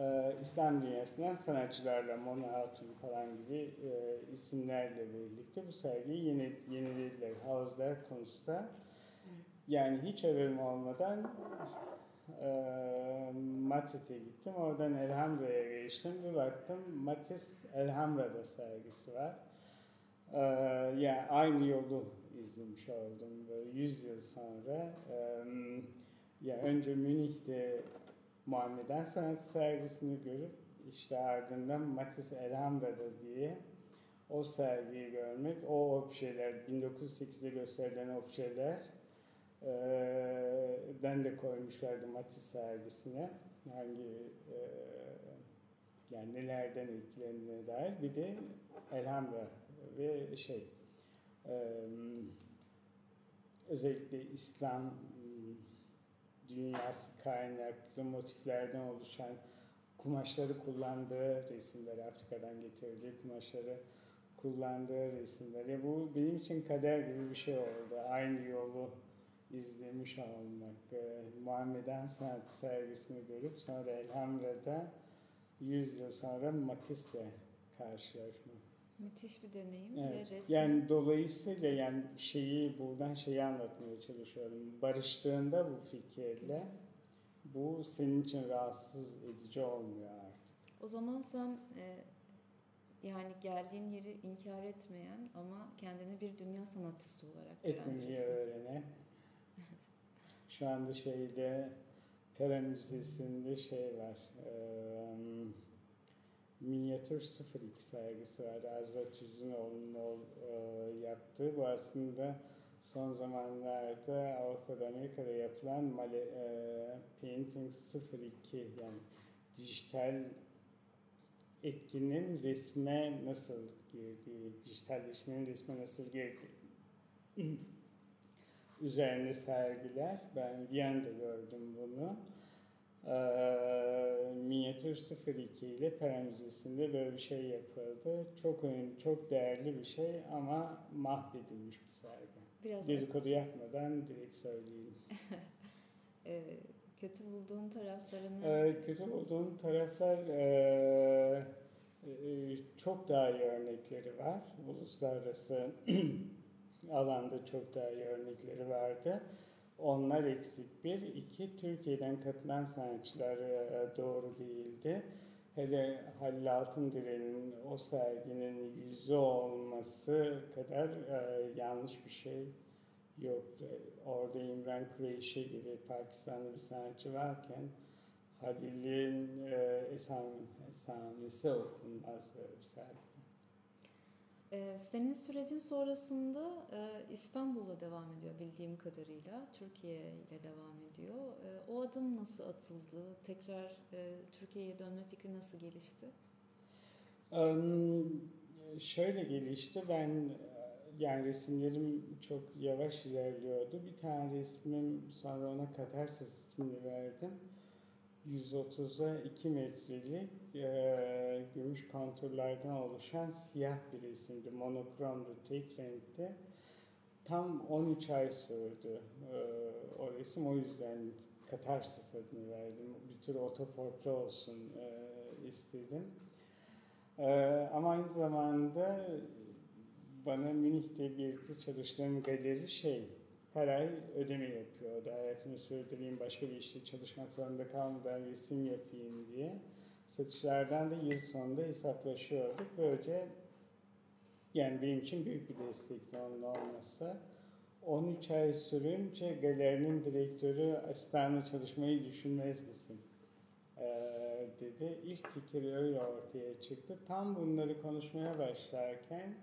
e, İslam dünyasından sanatçılarla Mona Hatun falan gibi e, isimlerle birlikte bu sergiyi yeni, yenilediler. Havuzlar konusunda. Yani hiç haberim olmadan e, Madrid'e gittim. Oradan Elhamra'ya geçtim. Bir baktım Matisse Elhamra'da sergisi var. E, yani aynı yolu izlemiş oldum. Böyle 100 yıl sonra. E, ya önce Münih'te Muhammeden Sanat sergisini görüp işte ardından Matisse Elhamra'da diye o sergiyi görmek, o objeler, 1908'de gösterilen objeler den de koymuşlardı Matisse sergisine. Hangi yani nelerden etkilendiğine dair. Bir de Elhamra ve şey özellikle İslam dünyası kaynaklı motiflerden oluşan kumaşları kullandığı resimler, Afrika'dan getirdiği kumaşları kullandığı resimler. Ya bu benim için kader gibi bir şey oldu. Aynı yolu izlemiş olmak. Ee, Muhammeden Sanat sergisini görüp sonra Elhamra'da 100 yıl sonra Matisse'le karşılaşmak. Müthiş bir deneyim Evet. ve resmi. Yani dolayısıyla yani şeyi buradan şeyi anlatmaya çalışıyorum. Barıştığında bu fikirle bu senin için rahatsız edici olmuyor artık. O zaman sen e, yani geldiğin yeri inkar etmeyen ama kendini bir dünya sanatçısı olarak birisin. öğrene. Şu anda şeyde Pera Müzesi'nde şey var. eee, Minyatür 02 sergisi var. Azra Tüzünoğlu'nun eee, yaptığı. Bu aslında son zamanlarda Avrupa'da Amerika'da yapılan male, eee, Painting 02 yani dijital etkinin resme nasıl girdiği, dijitalleşmenin resme nasıl girdiği üzerine sergiler. Ben Viyana'da gördüm bunu. Ee, Minyatür 02 ile Pera Müzesi'nde böyle bir şey yapıldı. Çok ön, çok değerli bir şey ama mahvedilmiş bir sergi. Biraz Dedikodu yapmadan direkt söyleyeyim. e, kötü bulduğun taraflarını Ee, kötü bulduğum taraflar ee, çok daha iyi örnekleri var. Uluslararası alanda çok daha iyi örnekleri vardı. Onlar eksik bir. iki Türkiye'den katılan sanatçılar ee, doğru değildi. Hele Halil Altındire'nin o serginin yüzü olması kadar ee, yanlış bir şey yoktu. Orada İmran Kureyşi gibi Pakistanlı bir sanatçı varken Halil'in e, esam, esamesi okunmaz böyle bir sergide. E, senin sürecin sonrasında e, devam ediyor bildiğim kadarıyla. Türkiye ile devam ediyor. E, o adım nasıl atıldı? Tekrar e, Türkiye'ye dönme fikri nasıl gelişti? Şöyle gelişti, ben e, yani resimlerim çok yavaş ilerliyordu. Bir tane resmim sonra ona Katarsis ismini verdim. 130'a 2 metrelik e, gümüş konturlardan oluşan siyah bir resimdi. Monokromdu, tek renkti. Tam 13 ay sürdü e, o resim. O yüzden Katarsis adını verdim. Bir tür otoportre olsun e, istedim. Ee, ama aynı zamanda bana Münih'te birlikte çalıştığım galeri şey, her ay ödeme yapıyordu. Hayatımı sürdüreyim, başka bir işte çalışmak zorunda kalmadan resim yapayım diye. Satışlardan da yıl sonunda hesaplaşıyorduk. Böylece yani benim için büyük bir destekti onun olmasa. 13 ay sürünce galerinin direktörü asistanla çalışmayı düşünmez misin? Dedi. İlk fikir öyle ortaya çıktı. Tam bunları konuşmaya başlarken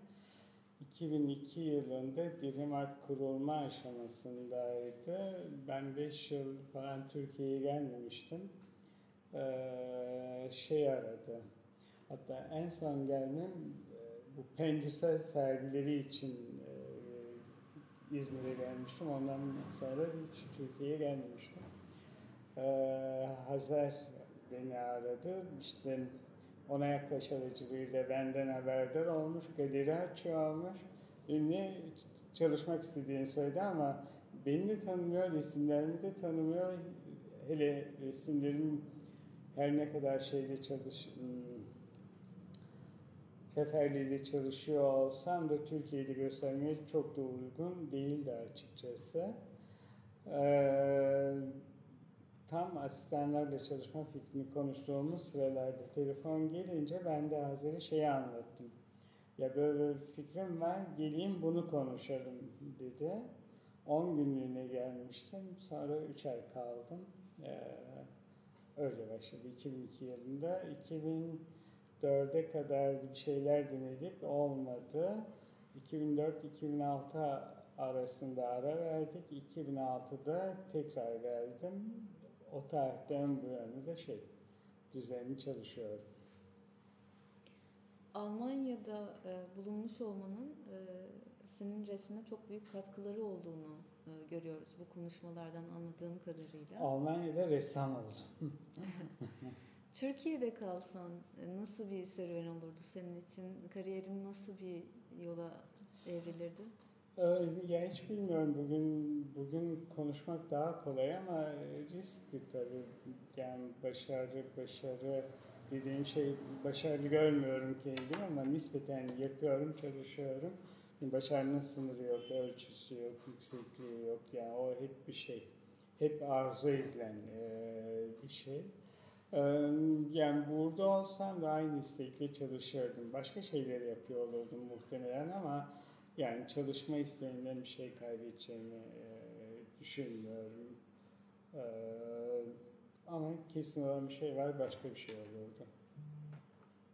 2002 yılında Dilimark kurulma aşamasındaydı. Ben 5 yıl falan Türkiye'ye gelmemiştim. Ee, şey aradı. Hatta en son gelmem e, bu Pendüsel sergileri için e, İzmir'e gelmiştim. Ondan sonra hiç Türkiye'ye gelmemiştim. Ee, Hazar beni aradı. İşte ona yaklaş aracılığıyla benden haberdar olmuş. Galeri açıyormuş. Beni çalışmak istediğini söyledi ama beni de tanımıyor, resimlerimi de tanımıyor. Hele resimlerim her ne kadar şeyle çalış, hmm, seferliğiyle çalışıyor olsam da Türkiye'de göstermeye çok da uygun değildi açıkçası. Ee, tam asistanlarla çalışma fikrini konuştuğumuz sıralarda telefon gelince ben de Hazır'ı şeyi anlattım. Ya böyle bir fikrim var, geleyim bunu konuşalım dedi. 10 günlüğüne gelmiştim, sonra 3 ay kaldım. Ee, öyle başladı 2002 yılında. 2004'e kadar bir şeyler denedik, olmadı. 2004-2006 arasında ara verdik. 2006'da tekrar verdim. O tarihten bu yana da şey, düzenli çalışıyorum. Almanya'da e, bulunmuş olmanın e, senin resmine çok büyük katkıları olduğunu e, görüyoruz bu konuşmalardan anladığım kadarıyla. Almanya'da ressam oldum. Türkiye'de kalsan e, nasıl bir serüven olurdu senin için? Kariyerin nasıl bir yola evrilirdi? Ee, Ya hiç bilmiyorum bugün bugün konuşmak daha kolay ama riskli tabii. Yani başarı başarı dediğim şey başarılı görmüyorum kendimi ama nispeten yapıyorum, çalışıyorum. Başarının sınırı yok, ölçüsü yok, yüksekliği yok. Yani o hep bir şey. Hep arzu edilen eee, bir şey. Eee, Yani burada olsam da aynı istekle çalışırdım. Başka şeyler yapıyor olurdum muhtemelen ama yani çalışma isteğinden bir şey kaybedeceğimi eee, düşünmüyorum. Eee, ama kesin olan bir şey var, başka bir şey olurdu.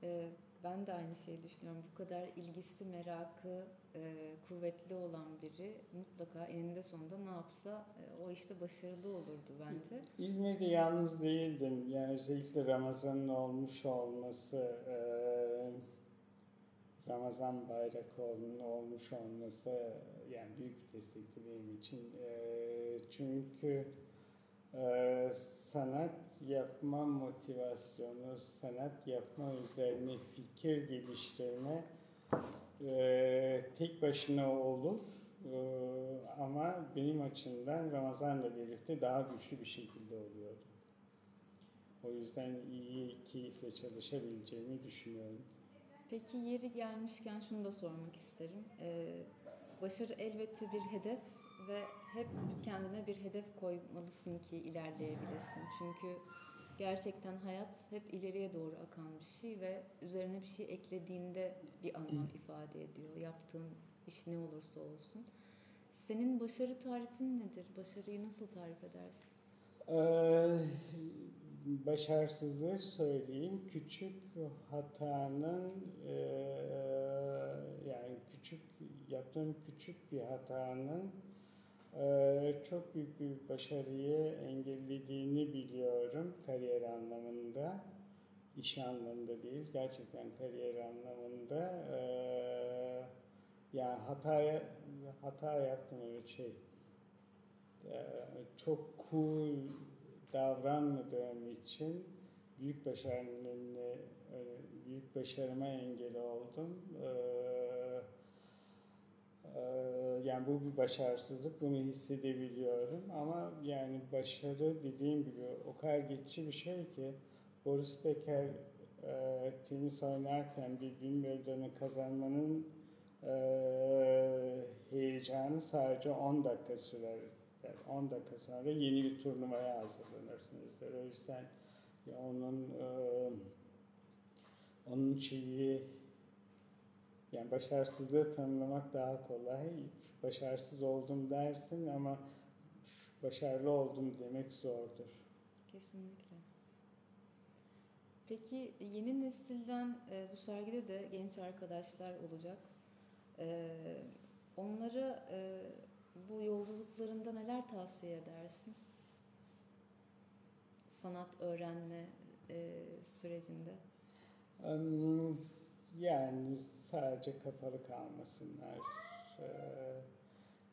E, ben de aynı şeyi düşünüyorum. Bu kadar ilgisi, merakı e, kuvvetli olan biri mutlaka eninde sonunda ne yapsa e, o işte başarılı olurdu bence. İzmir'de yalnız değildim. Yani özellikle Ramazan'ın olmuş olması, eee, Ramazan Bayrakoğlu'nun olmuş olması yani büyük bir destekti benim için. Eee, çünkü eee, sanat yapma motivasyonu, sanat yapma üzerine fikir geliştirme eee, tek başına olur. Eee, ama benim açımdan Ramazan'la birlikte daha güçlü bir şekilde oluyordu. O yüzden iyi, keyifle çalışabileceğimi düşünüyorum. Peki yeri gelmişken şunu da sormak isterim. Ee, başarı elbette bir hedef ve hep kendine bir hedef koymalısın ki ilerleyebilesin. Çünkü gerçekten hayat hep ileriye doğru akan bir şey ve üzerine bir şey eklediğinde bir anlam ifade ediyor. Yaptığın iş ne olursa olsun. Senin başarı tarifin nedir? Başarıyı nasıl tarif edersin? Ee, başarısızlığı söyleyeyim. Küçük hatanın eee, yani küçük yaptığım küçük bir hatanın eee, çok büyük bir başarıyı engellediğini biliyorum kariyer anlamında. iş anlamında değil, gerçekten kariyer anlamında. Eee yani hataya hata yaptım öyle şey. Eee, çok cool davranmadığım için büyük önüne, e, büyük başarıma engel oldum. Eee, eee, yani bu bir başarısızlık, bunu hissedebiliyorum ama yani başarı dediğim gibi o kadar geçici bir şey ki Boris Becker eee, tenis oynarken bir Wimbledon'u kazanmanın eee, heyecanı sadece 10 dakika sürer. Yani 10 dakika sonra yeni bir turnuvaya hazırlanırsınız der. O yüzden onun onun şeyi yani başarısızlığı tanımlamak daha kolay. Başarısız oldum dersin ama başarılı oldum demek zordur. Kesinlikle. Peki yeni nesilden bu sergide de genç arkadaşlar olacak. E, onlara bu yolculuklarında neler tavsiye edersin? Sanat öğrenme e, sürecinde. Yani sadece kapalı kalmasınlar. Eee,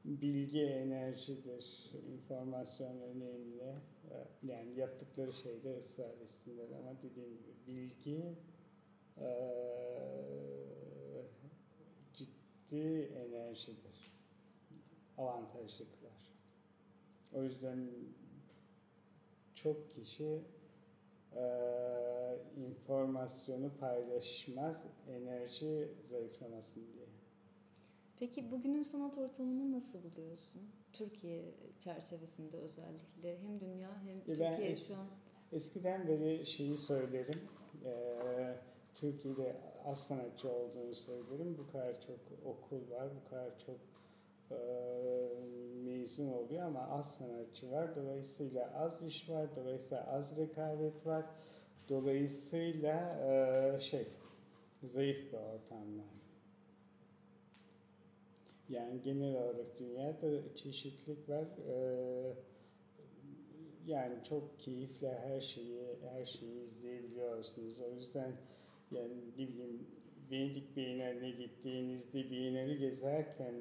Bilgi enerjidir, informasyon önemli. Eee, Yani yaptıkları şeyde ısrar etsinler ama dediğim gibi bilgi eee, ciddi enerjidir. Avantajlı kılar. O yüzden çok kişi e, informasyonu paylaşmaz enerji zayıflamasın diye. Peki bugünün sanat ortamını nasıl buluyorsun? Türkiye çerçevesinde özellikle hem dünya hem E ben Türkiye es- şu an Eskiden beri şeyi söylerim. eee, Türkiye'de az sanatçı olduğunu söylerim. Bu kadar çok okul var, bu kadar çok eee, mezun oluyor ama az sanatçı var. Dolayısıyla az iş var, dolayısıyla az rekabet var. Dolayısıyla eee, şey, zayıf bir ortam var. Yani genel olarak dünyada çeşitlilik var. Eee yani çok keyifle her şeyi her şeyi izleyebiliyorsunuz. O yüzden yani ne bileyim Venedik Bienali'ne gittiğinizde Bienali gezerken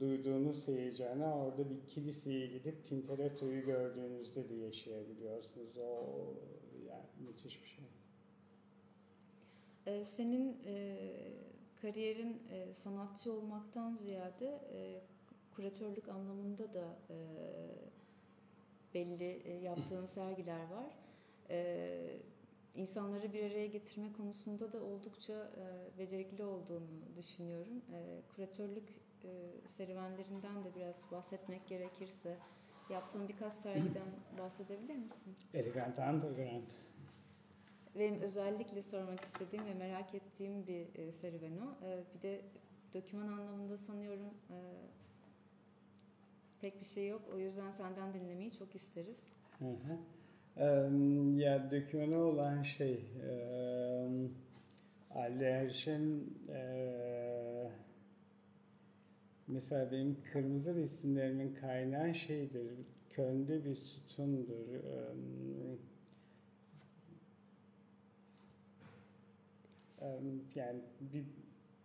duyduğunuz heyecanı orada bir kiliseye gidip Tintoretto'yu gördüğünüzde de yaşayabiliyorsunuz. O yani müthiş bir şey. Ee, senin e, kariyerin e, sanatçı olmaktan ziyade e, kuratörlük anlamında da e, belli e, yaptığın sergiler var. E, insanları bir araya getirme konusunda da oldukça e, becerikli olduğunu düşünüyorum. E, kuratörlük e, serüvenlerinden de biraz bahsetmek gerekirse yaptığın birkaç sergiden bahsedebilir misin? Elegant Underground. Benim özellikle sormak istediğim ve merak ettiğim bir e, serüven o. E, bir de doküman anlamında sanıyorum e, pek bir şey yok. O yüzden senden dinlemeyi çok isteriz. Hı hı. Ya dökümeni olan şey em, alerjin e, mesela benim kırmızı resimlerimin kaynağı şeydir Köln'de bir sütundur yani bir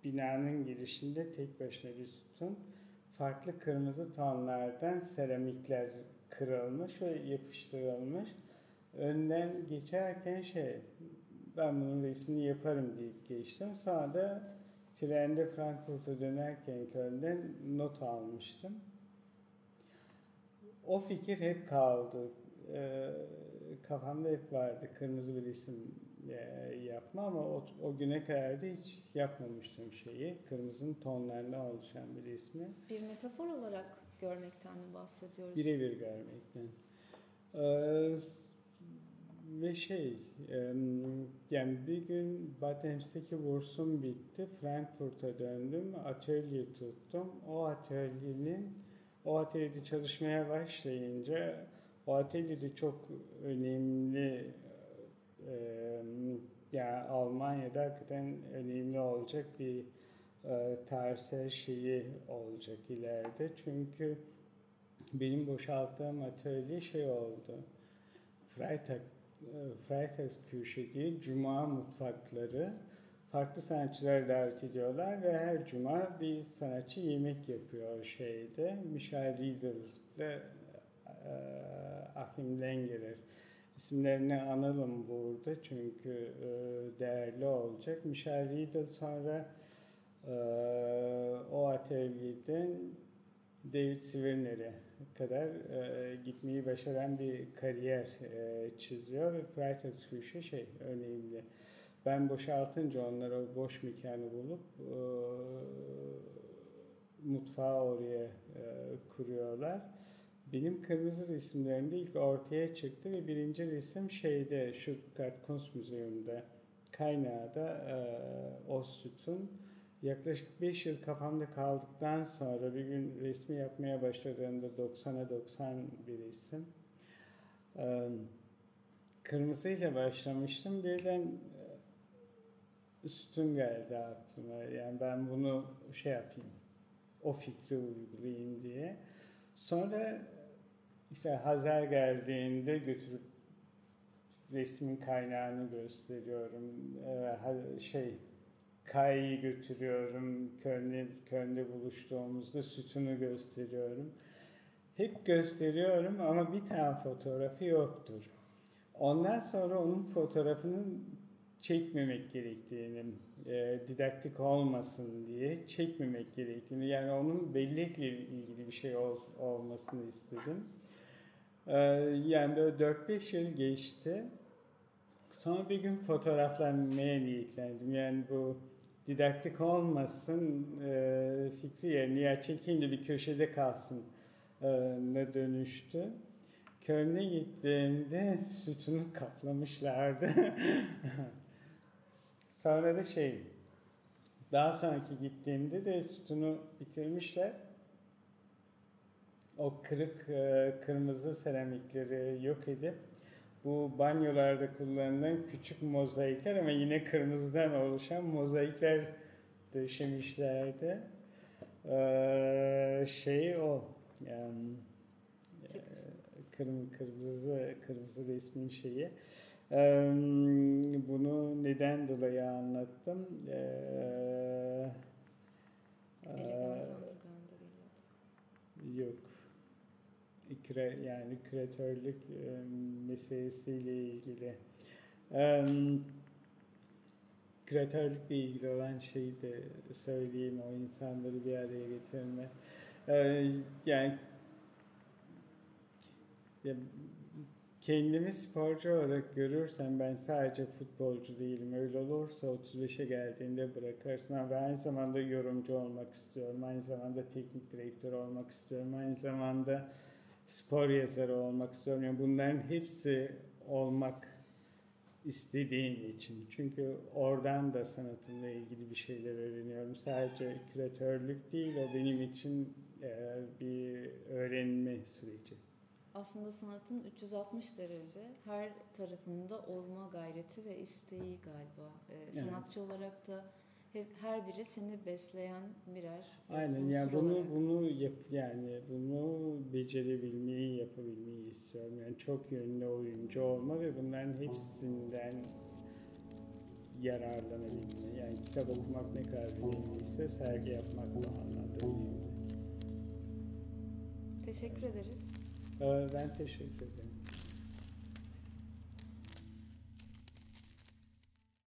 binanın girişinde tek başına bir sütun farklı kırmızı tonlardan seramikler kırılmış ve yapıştırılmış. Önden geçerken şey, ben bunun resmini yaparım deyip geçtim. Sonra da trende Frankfurt'a dönerken Köln'den not almıştım. O fikir hep kaldı. Ee, kafamda hep vardı kırmızı bir resim e, yapma ama o, o güne kadar da hiç yapmamıştım şeyi. Kırmızının tonlarından oluşan bir resmi. Bir metafor olarak görmekten mi bahsediyoruz? Birebir görmekten. Ee, ve şey, yani bir gün Batems'teki bursum bitti. Frankfurt'a döndüm. Atölye tuttum. O atölyenin, o atölyede çalışmaya başlayınca o atölyede çok önemli em, yani Almanya'da hakikaten önemli olacak bir e, tarihsel şeyi olacak ileride. Çünkü benim boşalttığım atölye şey oldu. Freitag, e, Freitagsküche diye Cuma mutfakları. Farklı sanatçıları davet ediyorlar ve her cuma bir sanatçı yemek yapıyor şeyde. Michel Riedel ile e, Achim Lengerer. İsimlerini analım burada çünkü e, değerli olacak. Michel Riedel sonra e, o atölyeden David Svirner'e kadar e, gitmeyi başaran bir kariyer e, çiziyor ve Freitagsküche şey önemli. Ben boşaltınca onlar o boş mekanı bulup e, mutfağı oraya e, kuruyorlar. Benim kırmızı resimlerimde ilk ortaya çıktı ve birinci resim şeyde Stuttgart Kunstmuseum'da kaynağı e, o sütun. Yaklaşık 5 yıl kafamda kaldıktan sonra bir gün resmi yapmaya başladığımda 90'a 90 bir. Ee, Kırmızıyla başlamıştım. Birden sütun geldi aklıma. Yani ben bunu şey yapayım, o fikri uygulayayım diye. Sonra işte Hazar geldiğinde götürüp resmin kaynağını gösteriyorum. Ee, şey Kay'ı götürüyorum. Köln'e, Köln'de buluştuğumuzda sütunu gösteriyorum. Hep gösteriyorum ama bir tane fotoğrafı yoktur. Ondan sonra onun fotoğrafının çekmemek gerektiğini, e, didaktik olmasın diye çekmemek gerektiğini, yani onun bellekle ilgili bir şey ol- olmasını istedim. E, yani böyle 4-5 yıl geçti. Sonra bir gün fotoğraflanmaya niyetlendim. Yani bu didaktik olmasın e, fikri yerine ya çekeyim de bir köşede kalsın e, ne dönüştü. Köln'e gittiğimde sütunu kaplamışlardı. Sonra da şey, daha sonraki gittiğimde de sütunu bitirmişler. O kırık e, kırmızı seramikleri yok edip bu banyolarda kullanılan küçük mozaikler ama yine kırmızıdan oluşan mozaikler döşemişlerdi. Ee, şey o. Yani, e, kırm, kırmızı kırmızı resmin şeyi. Ee, bunu neden dolayı anlattım? Ee, e. Yok. Küre, yani küratörlük e, meselesiyle ilgili. E, küratörlükle ilgili olan şeyi de söyleyeyim o insanları bir araya getirme. E, yani ya, kendimi sporcu olarak görürsem ben sadece futbolcu değilim. Öyle olursa 35'e geldiğinde bırakırsın. Ama ben aynı zamanda yorumcu olmak istiyorum. Aynı zamanda teknik direktör olmak istiyorum. Aynı zamanda spor yazarı olmak istiyorum. Yani bunların hepsi olmak istediğim için. Çünkü oradan da sanatımla ilgili bir şeyler öğreniyorum. Sadece küratörlük değil, o benim için e, bir öğrenme süreci. Aslında sanatın 360 derece her tarafında olma gayreti ve isteği galiba. Ee, sanatçı olarak da her biri seni besleyen birer Aynen unsur yani bunu olarak. bunu yap yani bunu becerebilmeyi yapabilmeyi istiyorum. Yani çok yönlü oyuncu olma ve bunların hepsinden yararlanabilme. Yani kitap okumak ne kadar önemliyse sergi yapmak da anlamda önemli. Teşekkür ederiz. Ee, Ben teşekkür ederim.